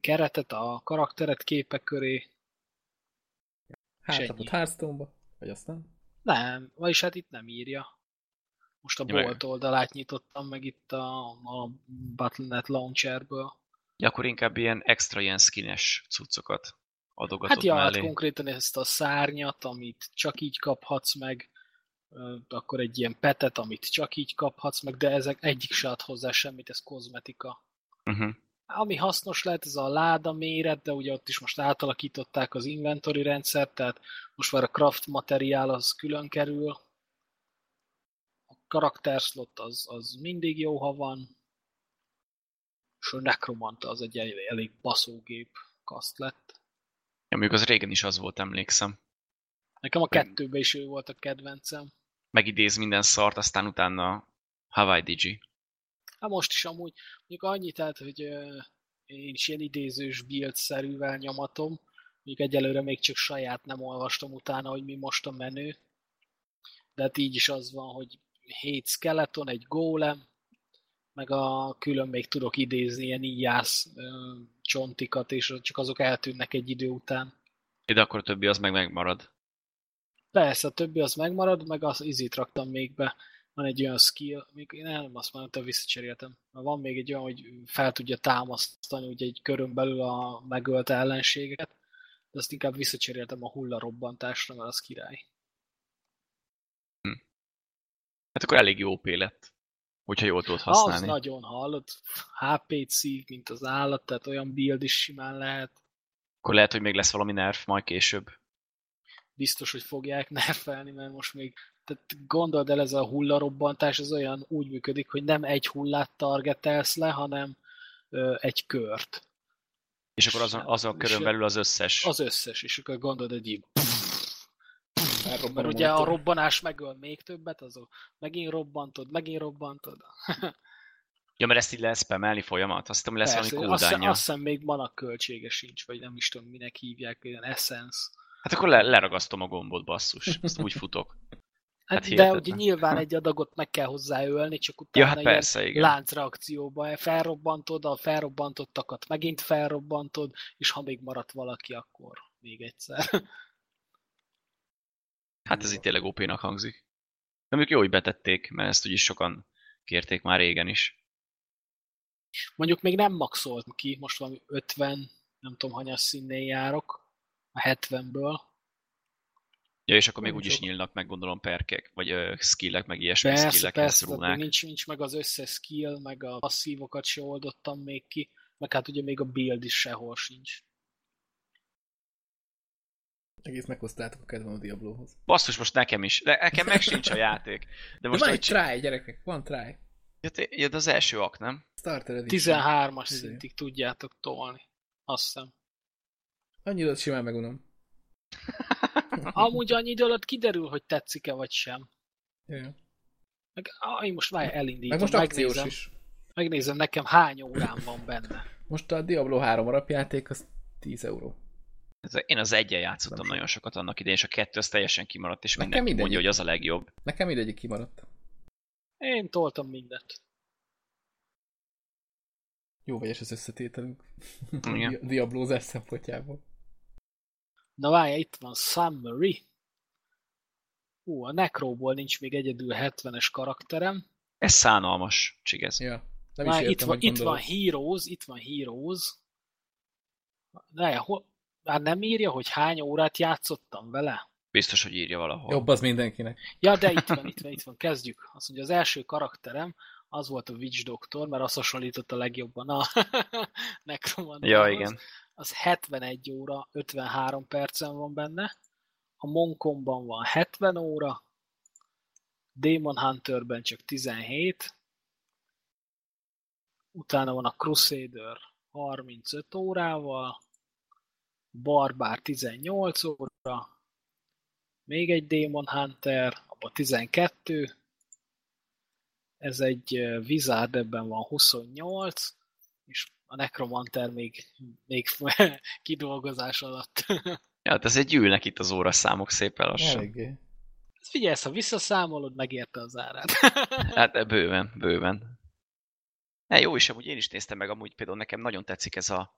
Speaker 3: keretet a karakteret képek köré.
Speaker 1: Hátlapot
Speaker 3: ennyi.
Speaker 1: Hearthstone-ba? Vagy aztán?
Speaker 3: Nem, vagyis hát itt nem írja. Most a
Speaker 2: Ja, meg-
Speaker 3: bolt oldalát nyitottam meg itt a, a Battle.net launcherből.
Speaker 2: Ja, akkor inkább ilyen extra ilyen skines cuccokat adogatott
Speaker 3: Hát ja, hát
Speaker 2: mellé.
Speaker 3: konkrétan ezt a szárnyat, amit csak így kaphatsz meg, akkor egy ilyen petet, amit csak így kaphatsz meg, de ezek egyik se ad hozzá semmit, ez kozmetika.
Speaker 2: Uh-huh.
Speaker 3: Ami hasznos lehet, ez a láda méret, de ugye ott is most átalakították az inventory rendszert, tehát most már a craft materiál az külön kerül. A karakter slot az, az mindig jó, ha van. És a Necromanta az egy elég, elég baszógép kaszt lett.
Speaker 2: Ja, mondjuk az régen is az volt, emlékszem.
Speaker 3: Nekem a kettőben is ő volt a kedvencem.
Speaker 2: Megidéz minden szart, aztán utána Hawaii Digi.
Speaker 3: Hát most is amúgy, mondjuk annyit, tehát, hogy én is ilyen idézős build-szerűvel nyomatom, mondjuk egyelőre még csak saját nem olvastam utána, hogy mi most a menő. De hát így is az van, hogy 7 skeleton, egy golem, meg a külön még tudok idézni ilyen íjász csontikat, és csak azok eltűnnek egy idő után.
Speaker 2: De akkor a többi az meg megmarad.
Speaker 3: Persze, a többi az megmarad, meg az izit raktam még be. Van egy olyan skill, még én nem azt már te visszacseréltem. Van még egy olyan, hogy fel tudja támasztani ugye egy körön belül a megölt ellenségeket, de azt inkább visszacseréltem a hullarobbantásra, mert az király.
Speaker 2: Hát akkor elég jó lett. Hogyha jól tudod
Speaker 3: Az
Speaker 2: használni.
Speaker 3: nagyon hallott, HP-t szív, mint az állat, tehát olyan build is simán lehet.
Speaker 2: Akkor lehet, hogy még lesz valami nerf majd később.
Speaker 3: Biztos, hogy fogják nerfelni, mert most még, tehát gondold el, ez a hullarobbantás, ez olyan úgy működik, hogy nem egy hullát targetelsz le, hanem ö, egy kört.
Speaker 2: És akkor azon, azon
Speaker 3: És-
Speaker 2: körön belül az összes.
Speaker 3: Az összes, és akkor gondold egy így,
Speaker 1: Felrobban
Speaker 3: mert ugye a robbanás megöl még többet, azok megint robbantod, megint robbantod.
Speaker 2: Ja, mert ezt így lehet spamelni folyamat? Azt hogy lesz
Speaker 3: Persze,
Speaker 2: valami kódánja.
Speaker 3: azt hiszem még manak költsége sincs, vagy nem is tudom, minek hívják, ilyen essence.
Speaker 2: Hát akkor le, leragasztom a gombot, basszus. Azt úgy futok.
Speaker 3: Hát,
Speaker 2: Hát
Speaker 3: de ugye nyilván egy adagot meg kell hozzáölni, csak utána
Speaker 2: Ja, hát persze, igen.
Speaker 3: láncreakcióba felrobbantod, a felrobbantottakat megint felrobbantod, és ha még maradt valaki, akkor még egyszer.
Speaker 2: Hát ez itt tényleg OP-nak hangzik. De mondjuk jó, hogy betették, mert ezt úgyis sokan kérték már régen is.
Speaker 3: Mondjuk még nem maxolt ki, most valami 50, nem tudom, hanyas színnél járok, a 70-ből.
Speaker 2: Ja, és akkor még úgyis
Speaker 1: sok.
Speaker 2: nyílnak meg gondolom perkek, vagy ö, skillek, meg ilyesmi
Speaker 3: Persze,
Speaker 2: skillek,
Speaker 3: persze,
Speaker 2: rúnák.
Speaker 3: nincs, nincs meg az összes skill, meg a passzívokat se oldottam még ki, meg hát ugye még a build is sehol sincs.
Speaker 1: Egész meghoztátok a kedvem a Diablohoz.
Speaker 2: Basszus, most nekem is. De nekem meg sincs a játék. De
Speaker 1: De
Speaker 2: most
Speaker 1: van
Speaker 2: hogy
Speaker 1: egy try, gyerekek, van try.
Speaker 2: Ja, te- ja, de az első ak, nem?
Speaker 1: Starter Edition.
Speaker 3: 13-as
Speaker 1: Izé.
Speaker 3: szintig tudjátok tolni. Azt hiszem.
Speaker 1: Annyira simán megunom.
Speaker 3: Amúgy annyi idő alatt kiderül, hogy tetszik-e vagy sem.
Speaker 1: Jaj.
Speaker 3: Meg, ah, én most már elindítom,
Speaker 1: Meg most akciós
Speaker 3: megnézem,
Speaker 1: is.
Speaker 3: megnézem nekem hány órán van benne.
Speaker 1: Most a Diablo 3 alapjáték az 10 euró.
Speaker 2: Ez- Én az egyen játszottam
Speaker 1: Nem
Speaker 2: nagyon sokat annak idején, és a kettő az teljesen kimaradt, és
Speaker 1: Nekem
Speaker 2: mindenki mondja, hogy az a legjobb.
Speaker 1: Nekem mindegyik kimaradt.
Speaker 3: Én toltam mindent.
Speaker 1: Jó vegyes az összetételünk. Diablózás szempontjából.
Speaker 3: Na várj, itt van Summary. Hú, a Necroból nincs még egyedül 70-es karakterem.
Speaker 2: Ez szánalmas, csigez.
Speaker 1: Ja. Nem
Speaker 3: Már
Speaker 1: is
Speaker 3: itt, van, itt van. Heroes, itt van Heroes. De, hol, már nem írja, hogy hány órát játszottam vele?
Speaker 2: Biztos, hogy írja valahol.
Speaker 1: Jobb az mindenkinek.
Speaker 3: Ja, de itt van, itt van, itt van, kezdjük. Azt mondja, az első karakterem az volt a Witch Doctor, mert az hasonlított a legjobban a Necromantához.
Speaker 2: Ja, igen.
Speaker 3: Az 71 óra, 53 percen van benne. a Monkomban van 70 óra, Demon Hunterben csak 17, utána van a Crusader 35 órával, Barbár 18 óra, még egy Demon Hunter, abban 12, ez egy Wizard, ebben van 28, és a Necromancer még, még kidolgozás alatt.
Speaker 2: ja, hát ez egy gyűlnek itt az óraszámok szépen lassan.
Speaker 1: Eléggé.
Speaker 3: Figyelj, ha visszaszámolod, megérte az árát.
Speaker 2: hát bőven, bőven. Ne, jó is, amúgy én is néztem meg, amúgy például nekem nagyon tetszik ez a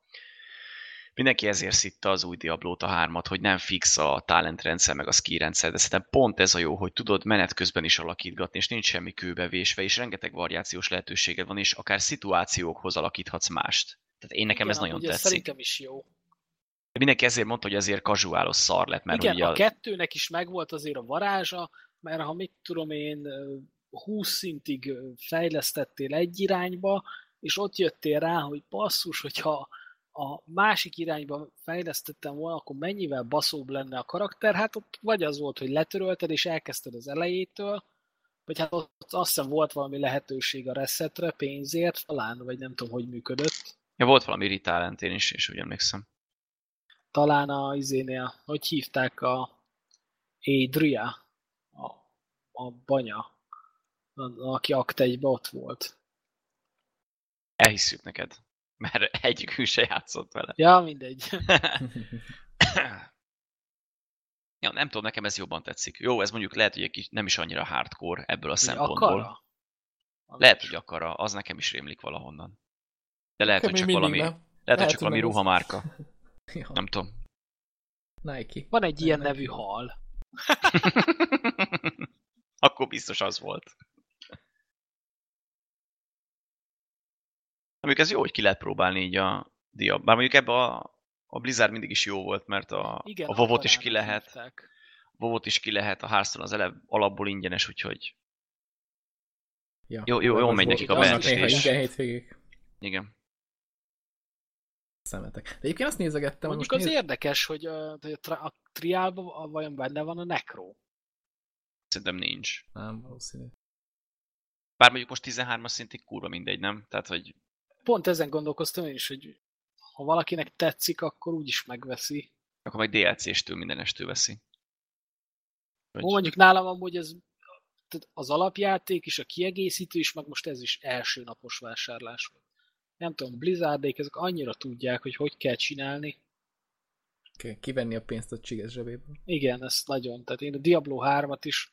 Speaker 2: mindenki ezért szitta az új Diablót a hármat, hogy nem fix a talentrendszer, meg a ski rendszer, de szerintem pont ez a jó, hogy tudod menet közben is alakítgatni, és nincs semmi kőbevésve, és rengeteg variációs lehetőséged van, és akár szituációkhoz alakíthatsz mást. Tehát én nekem
Speaker 3: Igen,
Speaker 2: ez nagyon
Speaker 3: ugye
Speaker 2: tetszik.
Speaker 3: Szerintem is jó.
Speaker 2: De mindenki ezért mondta, hogy azért kazuálos szar lett, mert
Speaker 3: Igen,
Speaker 2: ugye
Speaker 3: a kettőnek is megvolt azért a varázsa, mert ha mit tudom én, 20 szintig fejlesztettél egy irányba, és ott jöttél rá, hogy basszus, hogyha a másik irányba fejlesztettem volna, akkor mennyivel baszóbb lenne a karakter, hát ott vagy az volt, hogy letörölted és elkezdted az elejétől, vagy hát ott azt hiszem volt valami lehetőség a reszetre pénzért, talán, vagy nem tudom, hogy működött.
Speaker 2: Ja, volt valami ritalentén is, és úgy emlékszem.
Speaker 3: Talán a izénél, hogy hívták a Adria, a, a banya, aki akt egybe ott volt.
Speaker 2: Elhisszük neked, mert egyikünk se játszott vele.
Speaker 3: Ja, mindegy.
Speaker 2: ja, nem tudom, nekem ez jobban tetszik. Jó, ez mondjuk lehet, hogy egy kis, nem is annyira hardcore ebből a szempontból.
Speaker 3: Akara?
Speaker 2: Lehet, hogy akara, az nekem is rémlik valahonnan. De lehet, hogy csak valami, lehet, lehet, hogy csak valami ruhamárka.
Speaker 1: ja.
Speaker 2: Nem tudom.
Speaker 1: Nike.
Speaker 3: Van egy
Speaker 1: Nem,
Speaker 3: ilyen
Speaker 1: Nike.
Speaker 3: nevű hal.
Speaker 2: Akkor biztos az volt. Mondjuk ez jó, hogy ki lehet próbálni így a dia. Bár mondjuk ebbe a, a Blizzard mindig is jó volt, mert a,
Speaker 3: Igen,
Speaker 2: a Vovot is ki lehet,
Speaker 3: hívták.
Speaker 2: Vovot is ki lehet, a Hearthstone az eleve alapból ingyenes, úgyhogy
Speaker 1: Ja.
Speaker 2: Jó- jó- jól megy nekik a
Speaker 1: hétvégék.
Speaker 2: igen.
Speaker 1: Szemetek. De egyébként azt nézegettem, hogy
Speaker 3: Mondjuk
Speaker 1: most
Speaker 3: az
Speaker 1: néz...
Speaker 3: érdekes, hogy a, a, triálban vajon benne van a Necro.
Speaker 2: Szerintem nincs.
Speaker 1: Nem, valószínű.
Speaker 2: Bár mondjuk most 13-as szintig kurva mindegy, nem? Tehát, hogy
Speaker 3: Pont ezen gondolkoztam én is, hogy ha valakinek tetszik, akkor úgyis megveszi.
Speaker 2: akkor majd DLC-stől mindenestől veszi. Hogy-
Speaker 3: Hogy... Mondjuk nálam amúgy ez tehát az alapjáték is, a kiegészítő is, meg most ez is első napos vásárlás volt. Nem tudom, Blizzardék ezek annyira tudják, hogy hogy kell csinálni.
Speaker 1: Ki- Kivenni a pénzt a csiges zsebéből.
Speaker 3: Igen, ez nagyon. Tehát én a Diablo 3-at is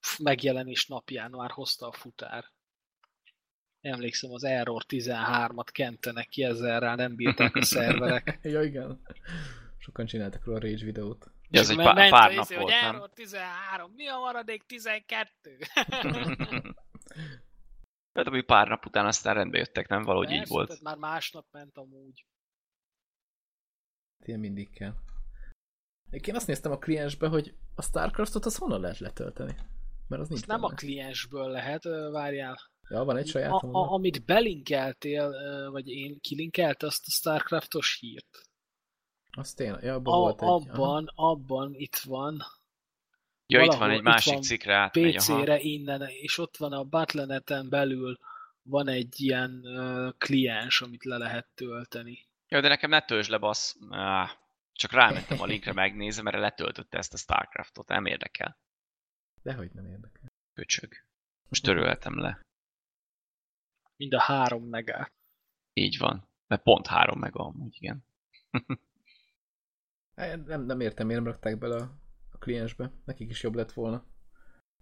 Speaker 3: pff, megjelenés napján már hozta a futár. Emlékszem, az Error 13-at kentenek ki ezzel rá, nem bírták a szerverek.
Speaker 1: ja, igen. Sokan csináltak róla a Rage videót.
Speaker 2: Ja, ez egy pár, pár
Speaker 3: a
Speaker 2: nap volt,
Speaker 3: hogy
Speaker 2: nem?
Speaker 3: Error 13, mi a maradék 12?
Speaker 2: Hát, ami pár nap után aztán rendbe jöttek, nem? Valahogy így
Speaker 3: Persze,
Speaker 2: volt.
Speaker 3: Tehát már másnap ment amúgy.
Speaker 1: Ilyen mindig kell. Én azt néztem a kliensbe, hogy a Starcraftot az honnan lehet letölteni? Mert az nincs
Speaker 3: nem a kliensből lehet, várjál.
Speaker 1: Ja, van egy saját
Speaker 3: A, a, amit belinkeltél, vagy én kilinkelte azt a Starcraftos hírt.
Speaker 1: Az tényleg, ja, abban
Speaker 3: A,
Speaker 1: volt egy.
Speaker 3: abban, abban itt van,
Speaker 2: Ja, itt van egy másik
Speaker 3: van
Speaker 2: cikkre átmegy, aha.
Speaker 3: PC-re innen, és ott van a Battle.net-en belül van egy ilyen uh, kliens, amit le lehet tölteni.
Speaker 2: Jó, de nekem ne töltsd le, bassz. Ah, csak rámentem a linkre, megnézem, mert letöltötte ezt a Starcraftot, nem érdekel.
Speaker 1: Dehogy nem érdekel.
Speaker 2: Köcsög. Most töröltem le.
Speaker 3: Mind a három megát.
Speaker 2: Így van. Mert pont három meg amúgy, igen.
Speaker 1: Hát, Nem, nem értem, miért nem rakták bele a, a kliensbe. Nekik is jobb lett volna.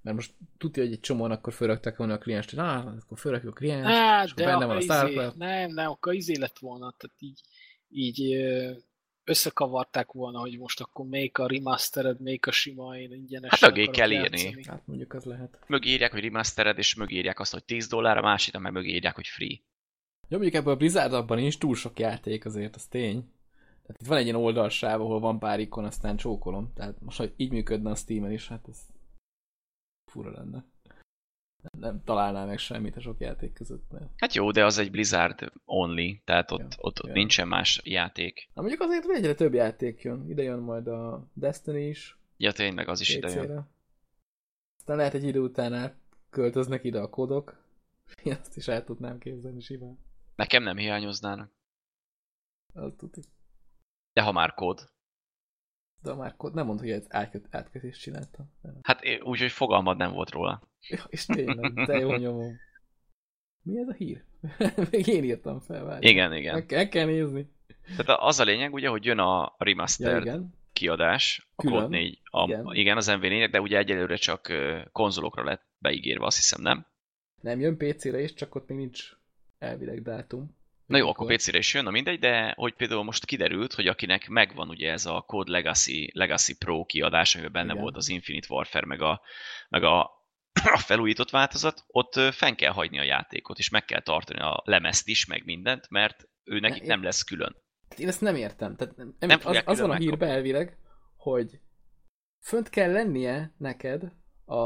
Speaker 1: Mert most tudja, hogy egy csomóan akkor fölrakták volna a klienst, hogy á, akkor fölrakjuk a kliens,
Speaker 3: Hát,
Speaker 1: és akkor
Speaker 3: de
Speaker 1: benne
Speaker 3: akkor
Speaker 1: van a
Speaker 3: izé, nem, nem, akkor izé lett volna, tehát így, így összekavarták volna, hogy most akkor még a remastered, még a sima, én ingyenes.
Speaker 2: Hát mögé kell írni.
Speaker 1: Hát mondjuk az lehet.
Speaker 2: Mögé írják, hogy remastered, és mögé írják azt, hogy 10 dollár, a másikra meg mögé írják, hogy free.
Speaker 1: Jó, mondjuk ebből a Blizzard abban nincs túl sok játék azért, az tény. Tehát itt van egy ilyen oldalsáv, ahol van pár ikon, aztán csókolom. Tehát most, ha így működne a Steam-en is, hát ez fura lenne. Nem, találnál meg semmit a sok játék között. Mert...
Speaker 2: Hát jó, de az egy Blizzard only, tehát ott,
Speaker 1: Ja,
Speaker 2: ott, ott
Speaker 1: ja.
Speaker 2: nincsen más játék.
Speaker 1: Na mondjuk azért egyre több játék jön. Ide jön majd a Destiny is.
Speaker 2: Ja, tényleg, az is ide jön.
Speaker 1: Aztán lehet egy idő után költöznek ide a kodok. Én azt is el tudnám képzelni simán.
Speaker 2: Nekem nem hiányoznának.
Speaker 1: Az tuti.
Speaker 2: De ha már kód.
Speaker 1: De már nem mondta, hogy egy átköt, átkötést csináltam. Nem.
Speaker 2: Hát úgy, hogy fogalmad nem volt róla.
Speaker 1: Ja, és tényleg, de jó nyomom. Mi ez a hír? Még én írtam fel, várj.
Speaker 2: Igen, igen.
Speaker 1: Meg, meg kell nézni.
Speaker 2: Tehát az a lényeg ugye, hogy jön a
Speaker 1: Ja,
Speaker 2: remastered
Speaker 1: igen.
Speaker 2: kiadás, a
Speaker 1: Külön.
Speaker 2: Code 4, a,
Speaker 1: Igen.
Speaker 2: igen. az MV4, de ugye egyelőre csak konzolokra lett beígérve, azt hiszem, nem?
Speaker 1: Nem jön PC-re is, csak ott még nincs elvileg dátum.
Speaker 2: Na jó, akkor PC-re is jön, na mindegy, de hogy például most kiderült, hogy akinek megvan ugye ez a Code Legacy, Legacy Pro kiadás, amiben benne
Speaker 1: Igen.
Speaker 2: volt az Infinite Warfare, meg a, meg a, a felújított változat, ott fenn kell hagyni a játékot, és meg kell tartani a lemezt is, meg mindent, mert ő nekik nem lesz külön.
Speaker 1: Én ezt nem értem. Tehát nem, nem az, az van a hírbe elvileg, hogy fönt kell lennie neked a,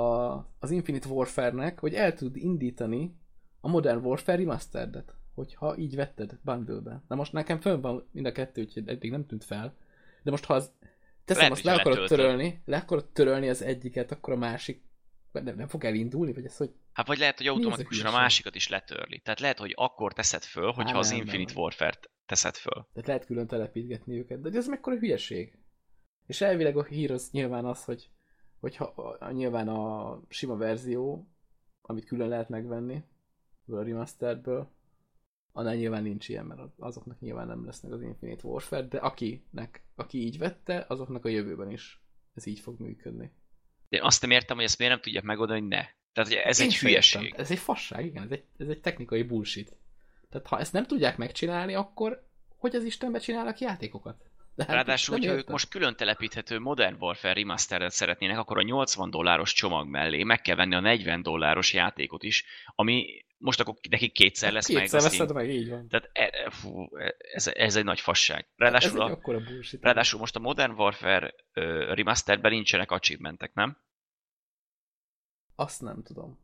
Speaker 1: az Infinite Warfare-nek, hogy el tud indítani a Modern Warfare Remastered-et, hogyha így vetted bundle-be. Na most nekem fönn van mind a kettő, úgyhogy eddig nem tűnt fel. De most ha az teszem,
Speaker 2: Lehet,
Speaker 1: azt le akarod
Speaker 2: letöltöd.
Speaker 1: törölni, le akarod törölni az egyiket, akkor a másik nem, nem fog elindulni, vagy ez hogy
Speaker 2: Hát vagy lehet, hogy automatikusan a másikat is letörli. Tehát lehet, hogy akkor teszed föl, hogyha az
Speaker 1: nem,
Speaker 2: Infinite
Speaker 1: nem.
Speaker 2: Warfare-t teszed föl.
Speaker 1: Tehát lehet külön telepítgetni őket, de ez mekkora hülyeség. És elvileg a hír az nyilván az, hogy hogyha nyilván a sima verzió, amit külön lehet megvenni, a remasteredből, annál nyilván nincs ilyen, mert azoknak nyilván nem lesznek az Infinite Warfare, de akinek, aki így vette, azoknak a jövőben is ez így fog működni.
Speaker 2: De én azt nem értem, hogy ezt miért nem tudják megoldani, hogy ne. Tehát ugye ez
Speaker 1: Én
Speaker 2: egy hülyeség.
Speaker 1: értem. Ez egy fasság, igen, ez egy, ez egy technikai bullshit. Tehát ha ezt nem tudják megcsinálni, akkor hogy az Istenbe csinálnak játékokat? De hát
Speaker 2: Ráadásul, hogyha ők most külön telepíthető Modern Warfare Remastered szeretnének, akkor a 80 dolláros csomag mellé meg kell venni a 40 dolláros játékot is, ami most akkor nekik kétszer lesz meg.
Speaker 1: Kétszer
Speaker 2: a Steam.
Speaker 1: veszed meg, így van.
Speaker 2: Tehát e, fú, ez, ez egy nagy fasság.
Speaker 1: Ez
Speaker 2: Ráadásul,
Speaker 1: egy
Speaker 2: a,
Speaker 1: bullshit.
Speaker 2: ráadásul most a Modern Warfare uh, Remasteredben nincsenek achievementek, nem?
Speaker 1: Azt nem tudom.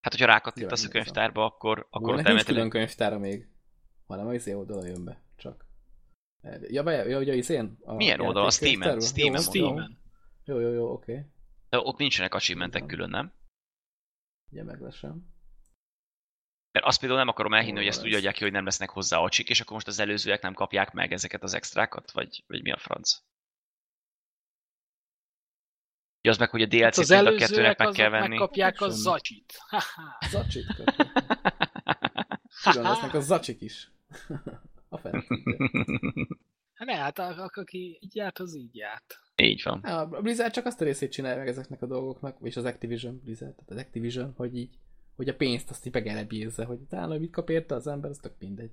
Speaker 2: Hát, hogyha rákattintasz a könyvtárba, akkor, akkor ott
Speaker 1: nincs külön könyvtára még, hanem az izé oldala jön be, csak. Ja, be, ja, ugye izén? A
Speaker 2: Milyen oldal? A? Steamen. Steamen
Speaker 1: Jó. Jó, jó, jó, oké.
Speaker 2: De ott nincsenek achievementek külön, nem?
Speaker 1: Ugye meglesem.
Speaker 2: Mert azt például nem akarom elhinni, hogy ezt úgy
Speaker 1: ez?
Speaker 2: adják ki, hogy nem lesznek hozzá acsik, és akkor most az előzőek nem kapják meg ezeket az extrákat, vagy, vagy mi a franc? Ja, az meg, hogy a
Speaker 3: Hát
Speaker 2: DLC-t
Speaker 3: az
Speaker 2: mind a kettőnek meg kell venni.
Speaker 3: megkapják a zacsit.
Speaker 1: Zacsit. Külön lesznek a zacsik is. a fene.
Speaker 3: Hát ne, hát aki így járt, az így járt.
Speaker 2: Így van.
Speaker 1: A Blizzard csak azt a részét csinálja meg ezeknek a dolgoknak, és az Activision Blizzard, tehát az Activision, hogy így, hogy a pénzt azt így begerebézze, hogy utána hogy mit kap érte az ember, az tök mindegy.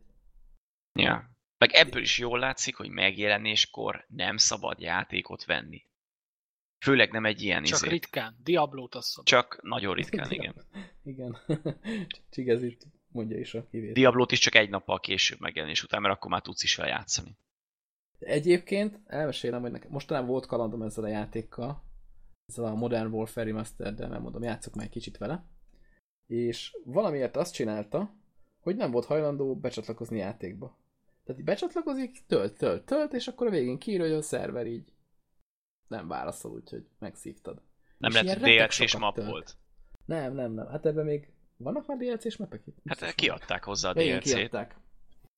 Speaker 2: Ja. Meg ebből is jól látszik, hogy megjelenéskor nem szabad játékot venni. Főleg nem egy ilyen
Speaker 3: Csak
Speaker 2: izé.
Speaker 3: ritkán. Diablót azt szabad.
Speaker 2: Csak nagyon ritkán, igen.
Speaker 1: Igen. Csigez itt mondja is a kivétel.
Speaker 2: Diablót is csak egy nappal később megjelenés után, mert akkor már tudsz is vele játszani.
Speaker 1: Egyébként elmesélem, hogy nekem mostanában volt kalandom ezzel a játékkal, ezzel a Modern Warfare remastered de nem mondom, játszok már egy kicsit vele. És valamiért azt csinálta, hogy nem volt hajlandó becsatlakozni játékba. Tehát így becsatlakozik, tölt, tölt, tölt, és akkor a végén kiírja, hogy a szerver így nem válaszol, úgyhogy megszívtad.
Speaker 2: Nem
Speaker 1: És
Speaker 2: lehet, hogy DLC-s map
Speaker 1: tölt.
Speaker 2: volt.
Speaker 1: Nem, nem, nem. Hát ebben még vannak már DLC-s mapek itt?
Speaker 2: Hát kiadták hozzá a DLC-t.
Speaker 1: kiadták.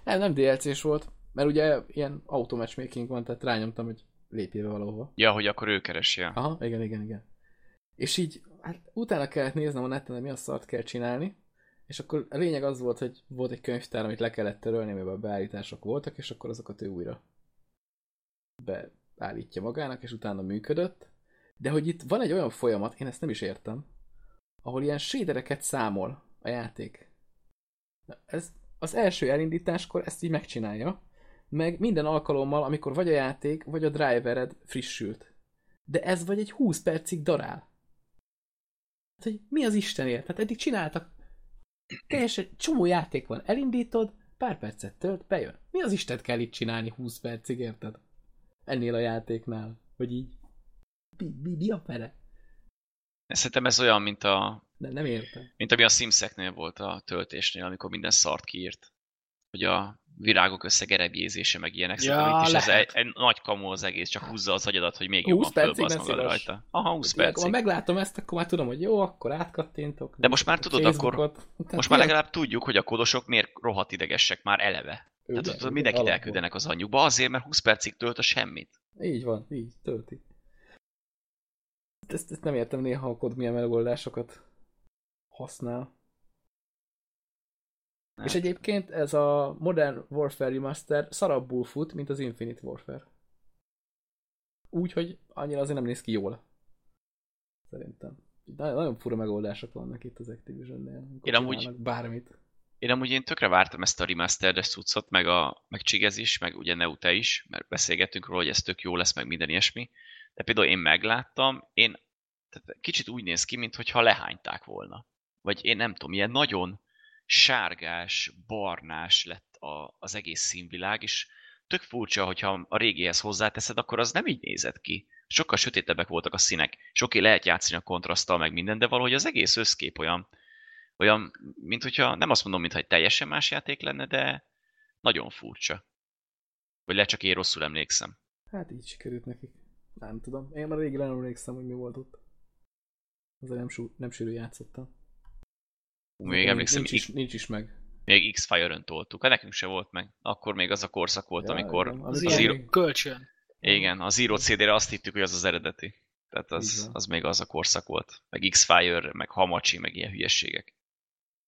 Speaker 1: Nem, nem DLC-s volt, mert ugye ilyen automatchmaking van, tehát rányomtam, hogy lépjél be valahova.
Speaker 2: Ja, hogy akkor ő keresi.
Speaker 1: Aha, igen, igen, igen. És így, hát utána kellett néznem a neten, hogy mi a szart kell csinálni, és akkor a lényeg az volt, hogy volt egy könyvtár, amit le kellett törölni, amiben beállítások voltak, és akkor azokat ő újra beállítja magának, és utána működött. De hogy itt van egy olyan folyamat, én ezt nem is értem, ahol ilyen sédereket számol a játék. Ez az első elindításkor ezt így megcsinálja, meg minden alkalommal, amikor vagy a játék, vagy a drivered frissült. De ez vagy egy 20 percig darál. Hát, hogy mi az Istenért? Hát eddig csináltak teljesen csomó játék van. Elindítod, pár percet tölt, bejön. Mi az Istent kell itt csinálni 20 percig, érted? Ennél a játéknál. Hogy így mi, mi, mi a fele?
Speaker 2: Szerintem ez olyan, mint, a,
Speaker 1: Nem, nem értem.
Speaker 2: mint ami a Simseknél volt a töltésnél, amikor minden szart kiírt. Hogy a virágok összegerebjézése, meg ilyenek.
Speaker 3: Ja,
Speaker 2: Szerintem itt is ez egy, egy, nagy kamu az egész, csak húzza az agyadat, hogy még
Speaker 1: 20
Speaker 2: jobban
Speaker 1: ne
Speaker 2: magad rajta. Aha, 20
Speaker 1: Ha
Speaker 2: percig.
Speaker 1: meglátom ezt, akkor már tudom, hogy jó, akkor átkattintok.
Speaker 2: De most már tudod, akkor- Most már legalább tudjuk, hogy a kodosok miért rohadt idegesek már eleve.
Speaker 1: Ő,
Speaker 2: Tehát
Speaker 1: ő,
Speaker 2: mindenkit
Speaker 1: alapból.
Speaker 2: elküldenek az anyjukba azért, mert 20 percig tölt a semmit.
Speaker 1: Így van, így, tölti. Ezt, ezt nem értem néha, a kod milyen megoldásokat használ.
Speaker 2: Nem.
Speaker 1: És egyébként ez a Modern Warfare Remaster szarabbul fut, mint az Infinite Warfare. Úgy, hogy annyira azért nem néz ki jól. Szerintem. Nagyon, nagyon fura megoldások vannak itt az Activision-nél.
Speaker 2: Én amúgy-
Speaker 1: Bármit.
Speaker 2: Én amúgy én tökre vártam ezt a remastered cuccot, meg, a, meg Csigez is, meg ugye Neute is, mert beszélgettünk róla, hogy ez tök jó lesz, meg minden ilyesmi. De például én megláttam, én tehát kicsit úgy néz ki, mintha lehányták volna. Vagy én nem tudom, ilyen nagyon sárgás, barnás lett a, az egész színvilág, és tök furcsa, hogyha a régihez hozzáteszed, akkor az nem így nézett ki. Sokkal sötétebbek voltak a színek, és oké, lehet játszani a kontraszttal, meg minden, de valahogy az egész összkép olyan, olyan, mint hogyha, nem azt mondom, mintha egy teljesen más játék lenne, de nagyon furcsa. Vagy lehet csak én rosszul emlékszem.
Speaker 1: Hát így sikerült nekik. Nem tudom. Én már régen emlékszem, hogy mi volt ott. Azért nem, sú, nem sűrű játszottam.
Speaker 2: Még emlékszem,
Speaker 1: nincs, is, nincs is meg.
Speaker 2: még X-Fire-ön toltuk. Hát nekünk se volt meg. Akkor még az a korszak volt,
Speaker 1: Ja,
Speaker 2: amikor...
Speaker 1: igen,
Speaker 3: Az, az ilyen
Speaker 2: Zero-
Speaker 3: kölcsön.
Speaker 2: Igen, a Zero CD-re azt hittük, hogy az az eredeti. Tehát az, az még az a korszak volt. Meg X-Fire, meg Hamachi, meg ilyen hülyességek.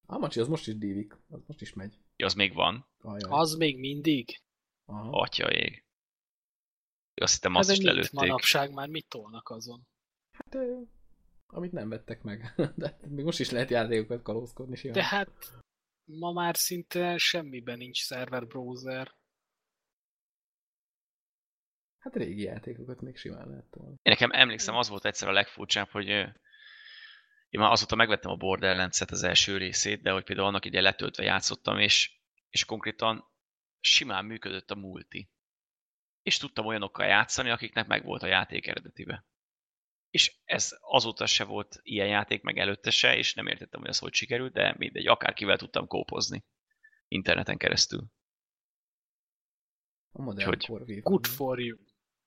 Speaker 1: Amacsi, az most is dívik. Az most is megy.
Speaker 2: Ja, az még van.
Speaker 1: Ajaj.
Speaker 3: Az még mindig.
Speaker 1: Aha.
Speaker 2: Atya ég. Azt hittem
Speaker 3: Hát
Speaker 2: azt is lelőtték.
Speaker 3: manapság már mit tolnak azon?
Speaker 1: Hát, amit nem vettek meg. De még most is lehet játékokat kalózkodni simán.
Speaker 3: De hát ma már szinte semmiben nincs server browser.
Speaker 1: Hát régi játékokat még simán lehet tolni.
Speaker 2: Én nekem emlékszem, az volt egyszer a legfurcsább, hogy én már azóta megvettem a Borderlands-et az első részét, de hogy például annak ide letöltve játszottam, és, és konkrétan simán működött a multi. És tudtam olyanokkal játszani, akiknek megvolt a játék eredetibe. És ez azóta se volt ilyen játék, meg előtte se, és nem értettem, hogy ez hogy sikerült, de mindegy, akárkivel tudtam kópozni. Interneten keresztül.
Speaker 1: A modern
Speaker 2: Hogy?
Speaker 1: Core Vive.
Speaker 3: Good for you.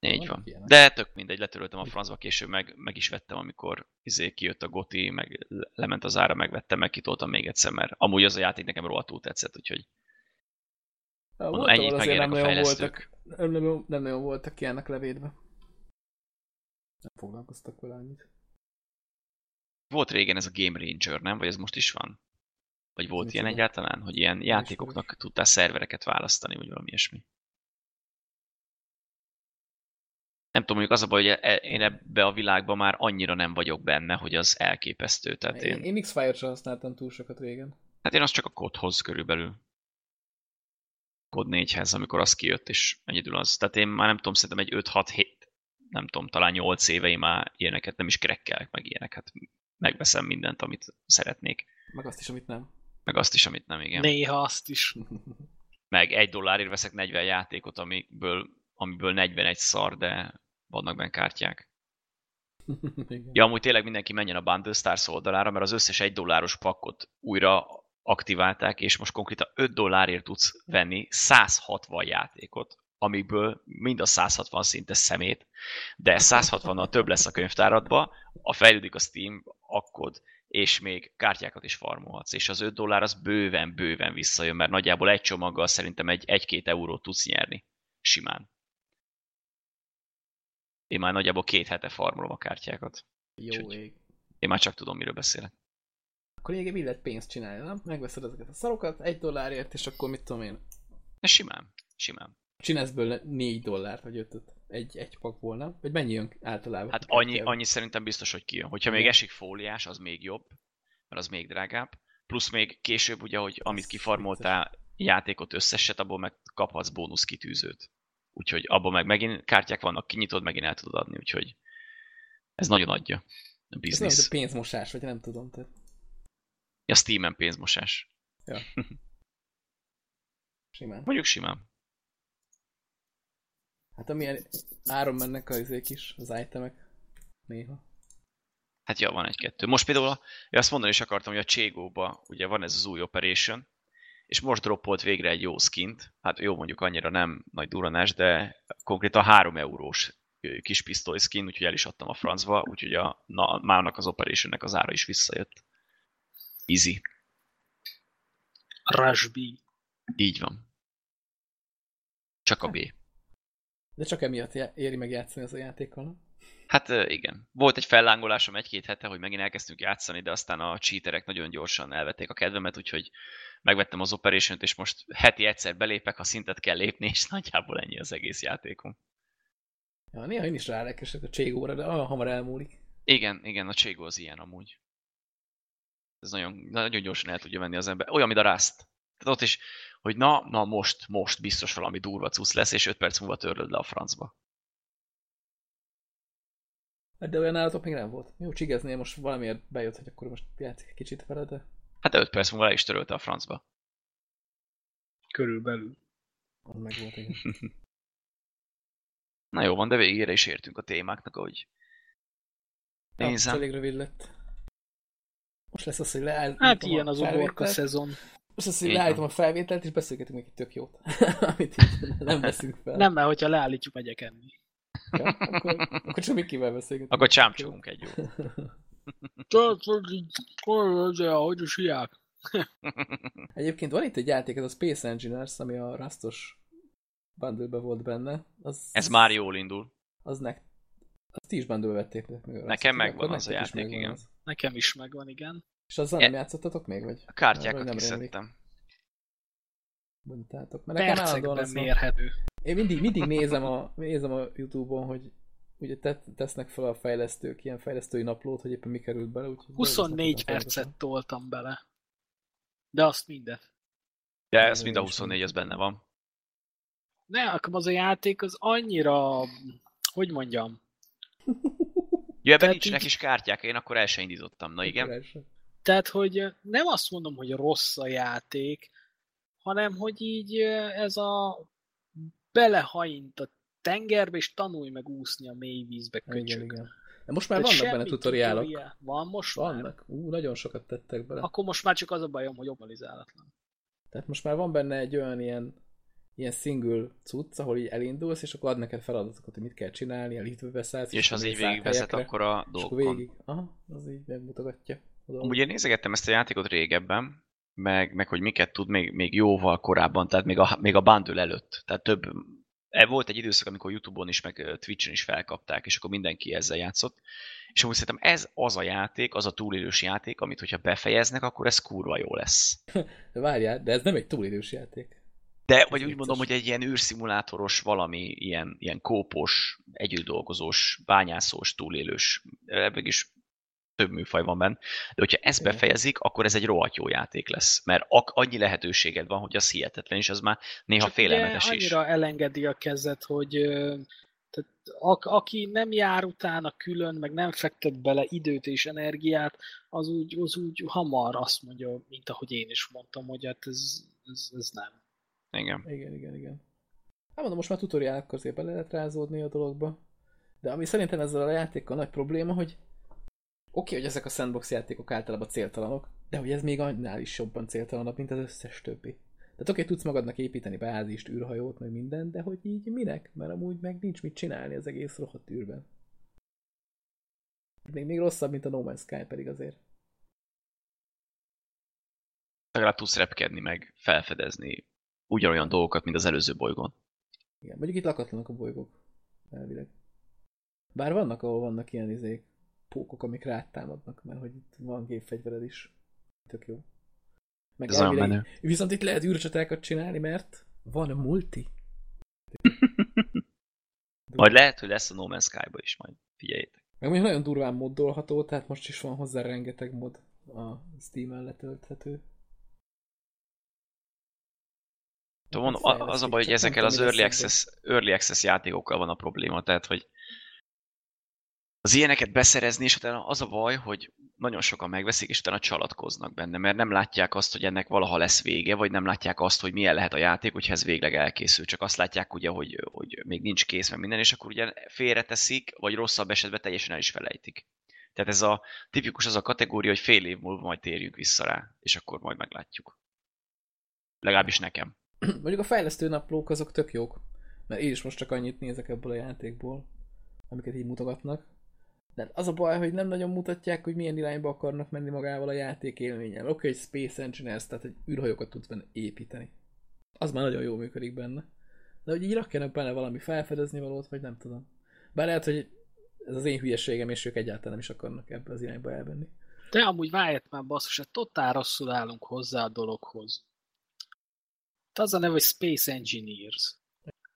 Speaker 2: Így van.
Speaker 1: ilyenek.
Speaker 2: De tök mindegy, letöröltem a francba, később meg, meg is vettem, amikor izé kijött a Goti, meg le- lement az ára, megvettem, meg kitoltam még egyszer, mert amúgy az a játék nekem rohadtul tetszett, úgyhogy mondom, ennyit megérnek
Speaker 1: nem
Speaker 2: a fejlesztők.
Speaker 1: voltak, nem, nem, nem nagyon voltak ilyenek levédve. Nem foglalkoztak vele annyit.
Speaker 2: Volt régen ez a Game Ranger, nem? Vagy ez most is van? Vagy volt
Speaker 1: Micsoda?
Speaker 2: ilyen egyáltalán? Hogy ilyen játékoknak tudtál szervereket választani, vagy valami ilyesmi? Nem tudom, mondjuk az a baj, hogy e- én ebbe a világban már annyira nem vagyok benne, hogy az elképesztő. Tehát
Speaker 1: Én,
Speaker 2: én,
Speaker 1: én X-Fire-t sem használtam túl sokat régen.
Speaker 2: hát én az csak a kodhoz körülbelül. Kod 4-hez, amikor az kijött, és egyedül az. Tehát én már nem tudom, szerintem egy 5-6-7, nem tudom, talán 8 éve én már ilyeneket nem is krekkelek, meg ilyeneket. Megveszem mindent, amit szeretnék.
Speaker 1: Meg azt is, amit nem.
Speaker 2: Meg azt is, amit nem, igen.
Speaker 3: Néha azt is.
Speaker 2: meg egy dollárért veszek 40 játékot, amiből, amiből 41 szar, de vannak benne kártyák.
Speaker 1: Igen.
Speaker 2: Ja, amúgy tényleg mindenki menjen a Bundle Stars oldalára, mert az összes egy dolláros pakkot újra aktiválták, és most konkrétan 5 dollárért tudsz venni 160 játékot, amikből mind a 160 szinte szemét, de 160-nal több lesz a könyvtáradba, a fejlődik a Steam, akkod, és még kártyákat is farmolhatsz, és az 5 dollár az bőven-bőven visszajön, mert nagyjából egy csomaggal szerintem egy 1-2 eurót tudsz nyerni. Simán. Én már nagyjából két hete farmolom a kártyákat.
Speaker 1: Jó
Speaker 2: Úgyhogy-
Speaker 1: ég.
Speaker 2: Én már csak tudom, miről beszélek.
Speaker 1: Akkor így lehet pénzt csinálni, nem? Megveszed ezeket a szarokat egy dollárért, és akkor mit tudom én,
Speaker 2: De simán, simán.
Speaker 1: Csinálsz belőle négy dollárt, vagy ötöt. Egy, egy pakból, nem? Vagy mennyi jön általában?
Speaker 2: Hát annyi, annyi szerintem biztos, hogy kijön. Hogyha még esik fóliás, az még jobb, mert az még drágább. Plusz még később, ugye, hogy amit
Speaker 1: Ez
Speaker 2: kifarmoltál játékot összeset, abból meg kaphatsz bónusz kitűzőt. Úgyhogy abból meg megint kártyák vannak, kinyitod, megint el tudod adni, úgyhogy ez nagyon adja a
Speaker 1: Ez
Speaker 2: biznisz.
Speaker 1: hogy pénzmosás, vagy nem tudom. Tehát...
Speaker 2: Ja, Steam-en pénzmosás.
Speaker 1: Simán.
Speaker 2: Mondjuk simán.
Speaker 1: Hát amilyen áron mennek az izék is, az itemek. Néha.
Speaker 2: Hát ja, van egy-kettő. Most például a, ja, azt mondani is akartam, hogy a Cségóba ugye van ez az új Operation, és most droppolt végre egy jó skint, hát jó mondjuk annyira nem nagy duranás, de konkrétan 3 eurós kis pisztoly skin, úgyhogy el is adtam a francba, úgyhogy a, na, mának az operationnek az ára is visszajött. Easy.
Speaker 3: Rashbi.
Speaker 2: Így van. Csak a B.
Speaker 1: De csak emiatt éri meg játszani az a játékkal, nem?
Speaker 2: Hát igen. Volt egy fellángolásom egy-két hete, hogy megint elkezdtünk játszani, de aztán a cheaterek nagyon gyorsan elvették a kedvemet, úgyhogy megvettem az operation és most heti egyszer belépek, ha szintet kell lépni, és nagyjából ennyi az egész játékom.
Speaker 1: Ja, néha én is rálekesek a cségóra, de olyan hamar elmúlik.
Speaker 2: Igen, igen, a cségó az ilyen amúgy. Ez nagyon, nagyon gyorsan el tudja venni az ember. Olyan, mint a Rust. Tehát ott is, hogy na, na most, most biztos valami durva cusz lesz, és 5 perc múlva törlöd le a francba.
Speaker 1: Hát de olyan állatok még nem volt. Jó, csigeznél most valamiért bejött, hogy akkor most játszik egy kicsit vele, de...
Speaker 2: Hát 5 perc múlva le is törölte a francba.
Speaker 3: Körülbelül.
Speaker 1: Az meg volt, igen.
Speaker 2: Na jó van, de végére is értünk a témáknak, ahogy
Speaker 1: nézem. Ja, elég rövid lett. Most lesz az, hogy leállítom
Speaker 3: Hát ilyen az uborka szezon.
Speaker 1: Most lesz, hogy leállítom a felvételt, és beszélgetünk még egy tök jót. Amit így nem veszünk fel.
Speaker 3: Nem, mert hogyha leállítjuk, megyek enni.
Speaker 1: Ja, akkor, akkor csak Mikivel beszélgetünk.
Speaker 2: Akkor csámcsogunk egy jót.
Speaker 3: hogy is hiák.
Speaker 1: Egyébként van itt egy játék, ez a Space Engineers, ami a Rastos bundle volt benne. Az,
Speaker 2: ez már jól indul.
Speaker 1: Az nek... Azt ti is bundle vették
Speaker 2: meg. Nekem megvan az a játék, igen. Az.
Speaker 3: Nekem is megvan, igen.
Speaker 1: És azzal e... nem játszottatok még? Vagy?
Speaker 2: A kártyákat nem kiszedtem.
Speaker 1: Mondtátok.
Speaker 3: Mert nekem Percekben mérhető.
Speaker 1: Én mindig, mindig nézem, a, nézem a Youtube-on, hogy ugye te, tesznek fel a fejlesztők ilyen fejlesztői naplót, hogy éppen mi került bele. Úgyhogy
Speaker 3: 24 percet toltam bele. De azt mindet.
Speaker 2: De ez mind a 24, ez benne van.
Speaker 3: Ne, akkor az a játék az annyira, hogy mondjam.
Speaker 2: Ja, ebben nincsenek így... is kártyák, én akkor el sem indítottam, na igen.
Speaker 3: Tehát, hogy nem azt mondom, hogy rossz a játék, hanem, hogy így ez a belehajint a tengerbe, és tanulj meg úszni a mély vízbe, köcsög. Igen, igen.
Speaker 1: De most már Tehát vannak benne tutoriálok. Tutoriál.
Speaker 3: Van most
Speaker 1: Vannak. Már? Ú, nagyon sokat tettek bele.
Speaker 3: Akkor most már csak az a bajom, hogy optimalizálatlan.
Speaker 1: Tehát most már van benne egy olyan ilyen ilyen single cucc, ahol így elindulsz, és akkor ad neked feladatokat, hogy mit kell csinálni, a liftbe szállsz.
Speaker 2: És az így végigvezet akkor a dolgokon. És végig,
Speaker 1: aha, az így megmutogatja.
Speaker 2: Amúgy én nézegettem ezt a játékot régebben, meg, meg hogy miket tud még, még jóval korábban, tehát még a, még a bundle előtt. Tehát több, e, volt egy időszak, amikor Youtube-on is, meg Twitch-en is felkapták, és akkor mindenki ezzel játszott. És amúgy szerintem ez az a játék, az a túlélős játék, amit hogyha befejeznek, akkor ez kurva jó lesz.
Speaker 1: de várjál, de ez nem egy túlélős játék.
Speaker 2: De, vagy úgy mondom, hogy egy ilyen űrszimulátoros, valami ilyen, ilyen kópos, együttdolgozós, bányászós, túlélős, ebből is több műfaj van benne, de hogyha ezt befejezik, akkor ez egy rohadt jó játék lesz, mert annyi lehetőséged van, hogy az hihetetlen, és az már néha Csak félelmetes
Speaker 3: is. annyira elengedi a kezet, hogy tehát a, aki nem jár utána külön, meg nem fektet bele időt és energiát, az úgy, az úgy hamar azt mondja, mint ahogy én is mondtam, hogy hát ez, ez, ez nem.
Speaker 2: Igen.
Speaker 1: Igen, igen, igen. Hát mondom, most már tutoriálok közé be lehet rázódni a dologba. De ami szerintem ezzel a játékkal nagy probléma, hogy oké, hogy ezek a sandbox játékok általában céltalanok, de hogy ez még annál is jobban céltalanabb, mint az összes többi. Tehát oké, tudsz magadnak építeni bázist, űrhajót, meg minden, de hogy így minek? Mert amúgy meg nincs mit csinálni az egész rohadt űrben. Még, még rosszabb, mint a No Man's Sky pedig azért.
Speaker 2: Legalább tudsz repkedni, meg felfedezni ugyanolyan dolgokat, mint az előző bolygón.
Speaker 1: Igen, mondjuk itt lakatlanak a bolygók, elvileg. Bár vannak, ahol vannak ilyen izék, pókok, amik rátámadnak, mert hogy itt van gépfegyvered is. Tök jó.
Speaker 2: Meg Ez elvileg, menő.
Speaker 1: Viszont itt lehet űrcsatákat csinálni, mert van a multi.
Speaker 2: majd lehet, hogy lesz a No Man's Sky-ba is, majd figyeljétek.
Speaker 1: Meg még nagyon durván moddolható, tehát most is van hozzá rengeteg mod a Steam-en letölthető.
Speaker 2: Mondom, az a baj, hogy ezekkel az early access, early access játékokkal van a probléma, tehát hogy az ilyeneket beszerezni, és utána az a baj, hogy nagyon sokan megveszik, és utána csalatkoznak benne, mert nem látják azt, hogy ennek valaha lesz vége, vagy nem látják azt, hogy milyen lehet a játék, hogyha ez végleg elkészül. Csak azt látják ugye, hogy, hogy még nincs kész, meg minden, és akkor ugye félreteszik, vagy rosszabb esetben teljesen el is felejtik. Tehát ez a tipikus az a kategória, hogy fél év múlva majd térjünk vissza rá, és akkor majd meglátjuk. Legalábbis nekem.
Speaker 1: Mondjuk a fejlesztő naplók azok tök jók. Mert én is most csak annyit nézek ebből a játékból, amiket így mutogatnak. De az a baj, hogy nem nagyon mutatják, hogy milyen irányba akarnak menni magával a játék élménnyel. Oké, hogy Space Engineers, tehát egy űrhajókat tudsz benne építeni. Az már nagyon jól működik benne. De hogy így rakjanak benne valami felfedezni valót, vagy nem tudom. Bár lehet, hogy ez az én hülyeségem, és ők egyáltalán nem is akarnak ebbe az irányba elvenni.
Speaker 3: De amúgy várját már basszus, hogy totál rosszul állunk hozzá a dologhoz. Te az a neve, hogy Space Engineers.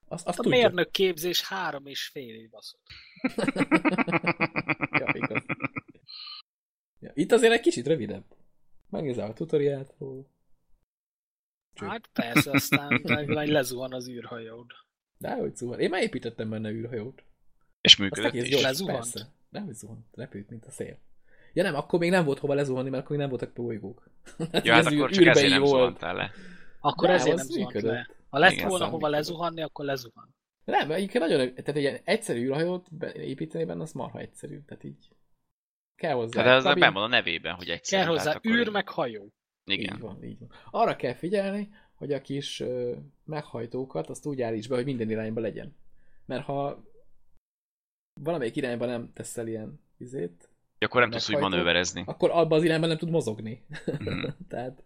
Speaker 1: Azt, azt
Speaker 3: A
Speaker 1: tudja.
Speaker 3: mérnök képzés három és fél év baszott.
Speaker 1: ja, itt azért egy kicsit rövidebb. Megnézel a tutoriát róla. Cső.
Speaker 3: Hát persze, aztán majd lezuhan az űrhajód.
Speaker 1: De hogy zuhan. Én már építettem benne űrhajót.
Speaker 2: És működött is.
Speaker 1: gyors,
Speaker 3: Lezuhant?
Speaker 1: persze. Nem, hogy zuhant. Repült, mint a szél. Ja nem, akkor még nem volt hova lezuhanni, mert akkor még nem voltak bolygók.
Speaker 2: Ja, hát
Speaker 1: ez
Speaker 2: akkor
Speaker 1: űr-
Speaker 2: csak ezért nem zuhantál le.
Speaker 3: Akkor
Speaker 1: De,
Speaker 3: ezért nem zuhant le. Ha lett
Speaker 2: Igen,
Speaker 3: volna
Speaker 1: aztán
Speaker 3: hova
Speaker 1: működött.
Speaker 3: lezuhanni, akkor lezuhan.
Speaker 1: Nem, egyébként nagyon, tehát egy ilyen egyszerű űrhajót építeni benne, az marha egyszerű. Tehát így kell hozzá.
Speaker 2: De ez
Speaker 1: kabin.
Speaker 2: van a nevében, hogy egyszer.
Speaker 3: Kell hozzá űr, meg hajó.
Speaker 2: Igen.
Speaker 1: Így van, így van. Arra kell figyelni, hogy a kis ö, meghajtókat azt úgy állíts be, hogy minden irányba legyen. Mert ha valamelyik irányba nem teszel ilyen izét,
Speaker 2: Akkor nem tudsz úgy manőverezni.
Speaker 1: akkor abban az irányban nem tud mozogni.
Speaker 2: Mhm.
Speaker 1: Tehát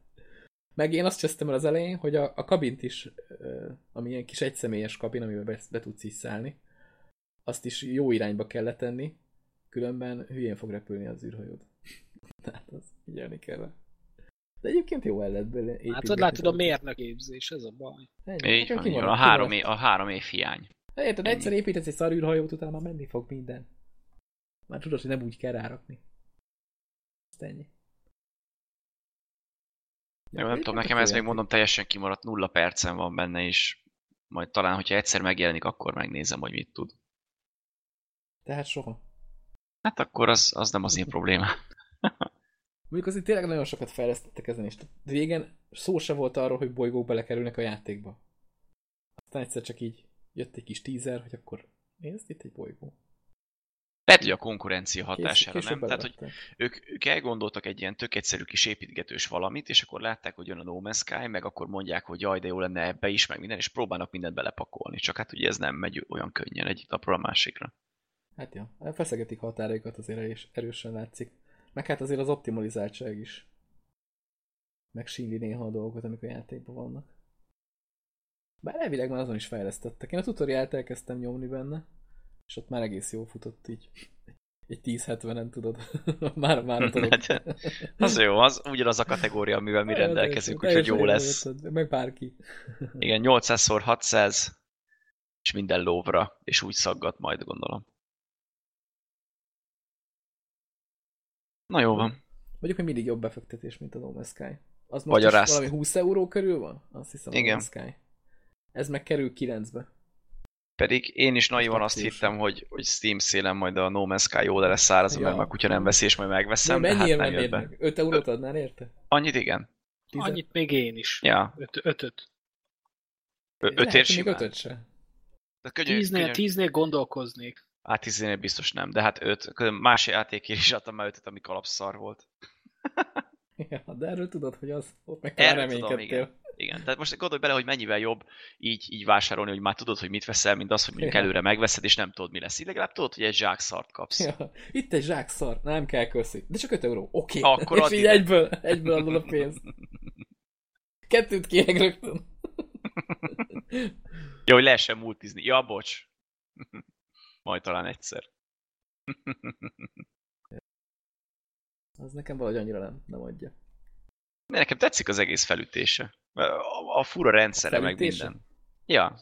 Speaker 1: meg én azt csesztem el az elején, hogy a, a kabint is, ö, ami ilyen kis egyszemélyes kabin, amiben be, be tudsz is szállni, azt is jó irányba kell letenni, különben hülyén fog repülni az űrhajód. Tehát az figyelni kell rá. De egyébként jó el lehet belőle
Speaker 3: Hát ott látod a mérnök képzés, ez a baj.
Speaker 1: Ennyi.
Speaker 2: Így van, van. A három, év, a három év hiány.
Speaker 1: De érted,
Speaker 2: Ennyi.
Speaker 1: egyszer építesz egy szar űrhajót, utána már menni fog minden. Már tudod, hogy nem úgy kell rárakni. Ezt ennyi.
Speaker 2: Jó, nem tudom, nekem ez még mondom teljesen kimaradt, nulla percen van benne, és majd talán, hogyha egyszer megjelenik, akkor megnézem, hogy mit tud.
Speaker 1: Tehát soha.
Speaker 2: Hát akkor az, az nem az én problémám.
Speaker 1: Mondjuk azért tényleg nagyon sokat fejlesztettek ezen is. Régen szó se volt arról, hogy bolygók belekerülnek a játékba. Aztán egyszer csak így jött egy kis teaser, hogy akkor nézd, itt egy bolygó.
Speaker 2: Lehet, hogy a konkurencia hatására,
Speaker 1: később
Speaker 2: nem? Tehát, hogy ők, ők elgondoltak egy ilyen tök egyszerű kis építgetős valamit, és akkor látták, hogy jön a No Man's Sky, meg akkor mondják, hogy jaj, de jó lenne ebbe is, meg minden, és próbálnak mindent belepakolni. Csak hát ugye ez nem megy olyan könnyen egyik napról a másikra.
Speaker 1: Hát ja, feszegetik határaikat azért erős, erősen látszik. Meg hát azért az optimalizáltság is. Megsínli néha a dolgokat, amik a játékban vannak. Bár elvileg már azon is fejlesztettek. Én a tutoriált elkezdtem nyomni benne, és ott már egész jól futott így. Egy 1070-en tudod. már, már tudod.
Speaker 2: Hát, Az jó, az ugyanaz a kategória, amivel mi rendelkezünk, úgyhogy jó lesz.
Speaker 1: Meg bárki.
Speaker 2: Igen, 800x600, és minden lóvra, és úgy szaggat majd, gondolom. Na jó van.
Speaker 1: Mondjuk, hogy mindig jobb befektetés, mint a No Man's Sky. Az most
Speaker 2: Vagy a
Speaker 1: is
Speaker 2: Rust.
Speaker 1: valami 20 euró körül van? Azt hiszem,
Speaker 2: Igen.
Speaker 1: No Man's Sky. Ez meg kerül 9-be.
Speaker 2: Pedig én is naivan azt hittem, hogy, hogy Steam szélen majd a No Man's Sky jó le lesz szárazva,
Speaker 1: Ja.
Speaker 2: mert már kutya nem veszi, és majd megveszem, de, hát
Speaker 1: mennyiért
Speaker 2: nem jött
Speaker 1: vennéd
Speaker 2: be.
Speaker 1: meg? 5 eurót adnál érte?
Speaker 2: Annyit igen.
Speaker 1: Tízet?
Speaker 3: Annyit még én is.
Speaker 2: Ja,
Speaker 3: Öt, ötöt.
Speaker 2: Ö-
Speaker 1: Lehet,
Speaker 2: ötért
Speaker 1: hogy még
Speaker 2: simán.
Speaker 1: ötöt se.
Speaker 2: De könyör,
Speaker 3: Tíznél,
Speaker 2: könyör,
Speaker 3: tíznél gondolkoznék.
Speaker 2: Hát tíznél biztos nem, de hát. Közben Más játékért is adtam már ötöt, ami kalapszar volt.
Speaker 1: Ja, de erről tudod, hogy az ott meg
Speaker 2: Erről tudom, igen. Igen, tehát most gondolj bele, hogy mennyivel jobb így, így vásárolni, hogy már tudod, hogy mit veszel, mint az, hogy mondjuk
Speaker 1: Ja.
Speaker 2: előre megveszed, és nem tudod, mi lesz. Így legalább tudod, hogy egy zsák szart kapsz.
Speaker 1: Ja, itt egy zsák szar, nem kell köszi. De csak 5 euró, oké.
Speaker 2: Akkor
Speaker 1: És így
Speaker 2: ide.
Speaker 1: egyből, egyből adod a pénzt. Kettőt kérek rögtön.
Speaker 2: Jó, hogy lehessen multizni. Ja, bocs. Majd talán egyszer.
Speaker 1: Az nekem valahogy annyira nem, nem adja.
Speaker 2: De nekem tetszik az egész felütése. A, a fura rendszere, meg
Speaker 1: Felütése?
Speaker 2: minden. Ja.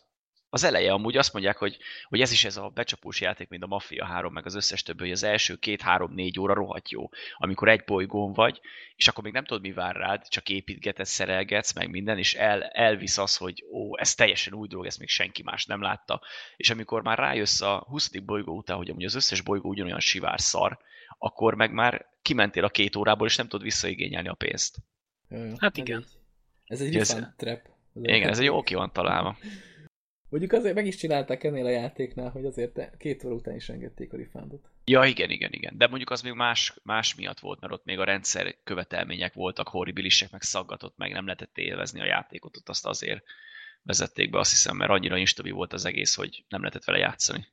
Speaker 2: Az eleje amúgy azt mondják, hogy, hogy ez is ez a becsapós játék, mint a Mafia 3, meg az összes többi, hogy az első két-három-négy óra rohadt jó, amikor egy bolygón vagy, és akkor még nem tudod, mi vár rád, csak építgetesz, szerelgetsz, meg minden, és el, elvisz az, hogy ó, ez teljesen új dolog, ezt még senki más nem látta. És amikor már rájössz a 20. bolygó után, hogy amúgy az összes bolygó ugyanolyan sivár szar, akkor meg már kimentél a két órából, és nem tudod visszaigényelni a pénzt.
Speaker 3: Hát igen.
Speaker 1: Ez egy
Speaker 2: Ez-
Speaker 1: trap.
Speaker 2: Igen, ez egy jó ki van találva.
Speaker 1: Mondjuk azért meg is csinálták ennél a játéknál, hogy azért két óra után is engedték a refundot.
Speaker 2: Ja, igen, igen, igen. De mondjuk az még más, más miatt volt, mert ott még a rendszer követelmények voltak, horribilisek, meg szaggatott, meg nem lehetett élvezni a játékot, ott azt azért vezették be, azt hiszem, mert annyira instabil volt az egész, hogy nem lehetett vele játszani.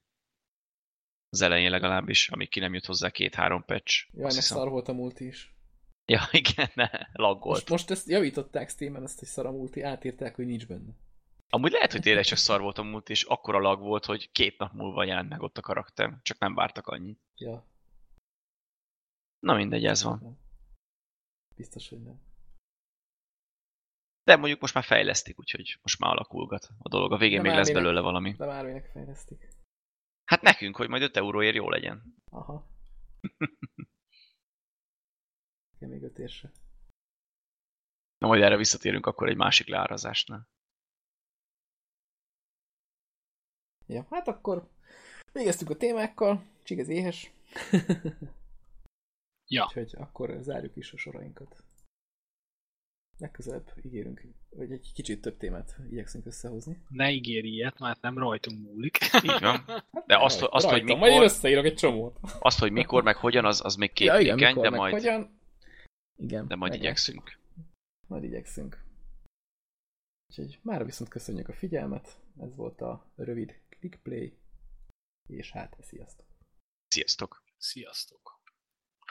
Speaker 2: Az elején legalábbis, amíg ki nem jut hozzá két-három patch.
Speaker 1: Jaj, meg szar volt a multi is.
Speaker 2: Ja, igen, ne, laggolt.
Speaker 1: Most, most ezt javították Steam-en, ezt, hogy szar a multi, átírták, hogy nincs benne.
Speaker 2: Amúgy lehet, hogy tényleg csak szar volt a múlt, és akkora lag volt, hogy két nap múlva jelent meg ott a karakter. Csak nem vártak annyit.
Speaker 1: Ja.
Speaker 2: Na mindegy, ez van.
Speaker 1: Biztos, hogy nem.
Speaker 2: De mondjuk most már fejlesztik, úgyhogy most már alakulgat a dolog. A végén
Speaker 1: De
Speaker 2: még lesz
Speaker 1: minek-
Speaker 2: belőle valami.
Speaker 1: De már minek fejlesztik.
Speaker 2: Hát nekünk, hogy majd 5 euróért jó legyen.
Speaker 1: Aha. Igen, még öt érse.
Speaker 2: Na majd erre visszatérünk akkor egy másik leárazásnál.
Speaker 1: Ja, hát akkor végeztük a témákkal, csig az éhes.
Speaker 3: Ja.
Speaker 1: Úgyhogy akkor zárjuk is a sorainkat. Legközelebb ígérünk, hogy egy kicsit több témát igyekszünk összehozni.
Speaker 3: Ne ígérj ilyet, mert nem rajtunk múlik.
Speaker 2: Így van. De azt,
Speaker 1: Rajta,
Speaker 2: azt hogy
Speaker 1: rajta. Majd én
Speaker 2: mikor,
Speaker 1: összeírok egy csomót.
Speaker 2: azt, hogy mikor, meg hogyan, az, az még két
Speaker 1: ja, igen, mikor,
Speaker 2: de majd,
Speaker 1: Hogyan? Igen.
Speaker 2: de majd
Speaker 1: meg
Speaker 2: igyekszünk.
Speaker 1: Majd igyekszünk. Úgyhogy már viszont köszönjük a figyelmet. Ez volt a rövid clickplay. És hát, sziasztok!
Speaker 2: Sziasztok!
Speaker 3: Sziasztok!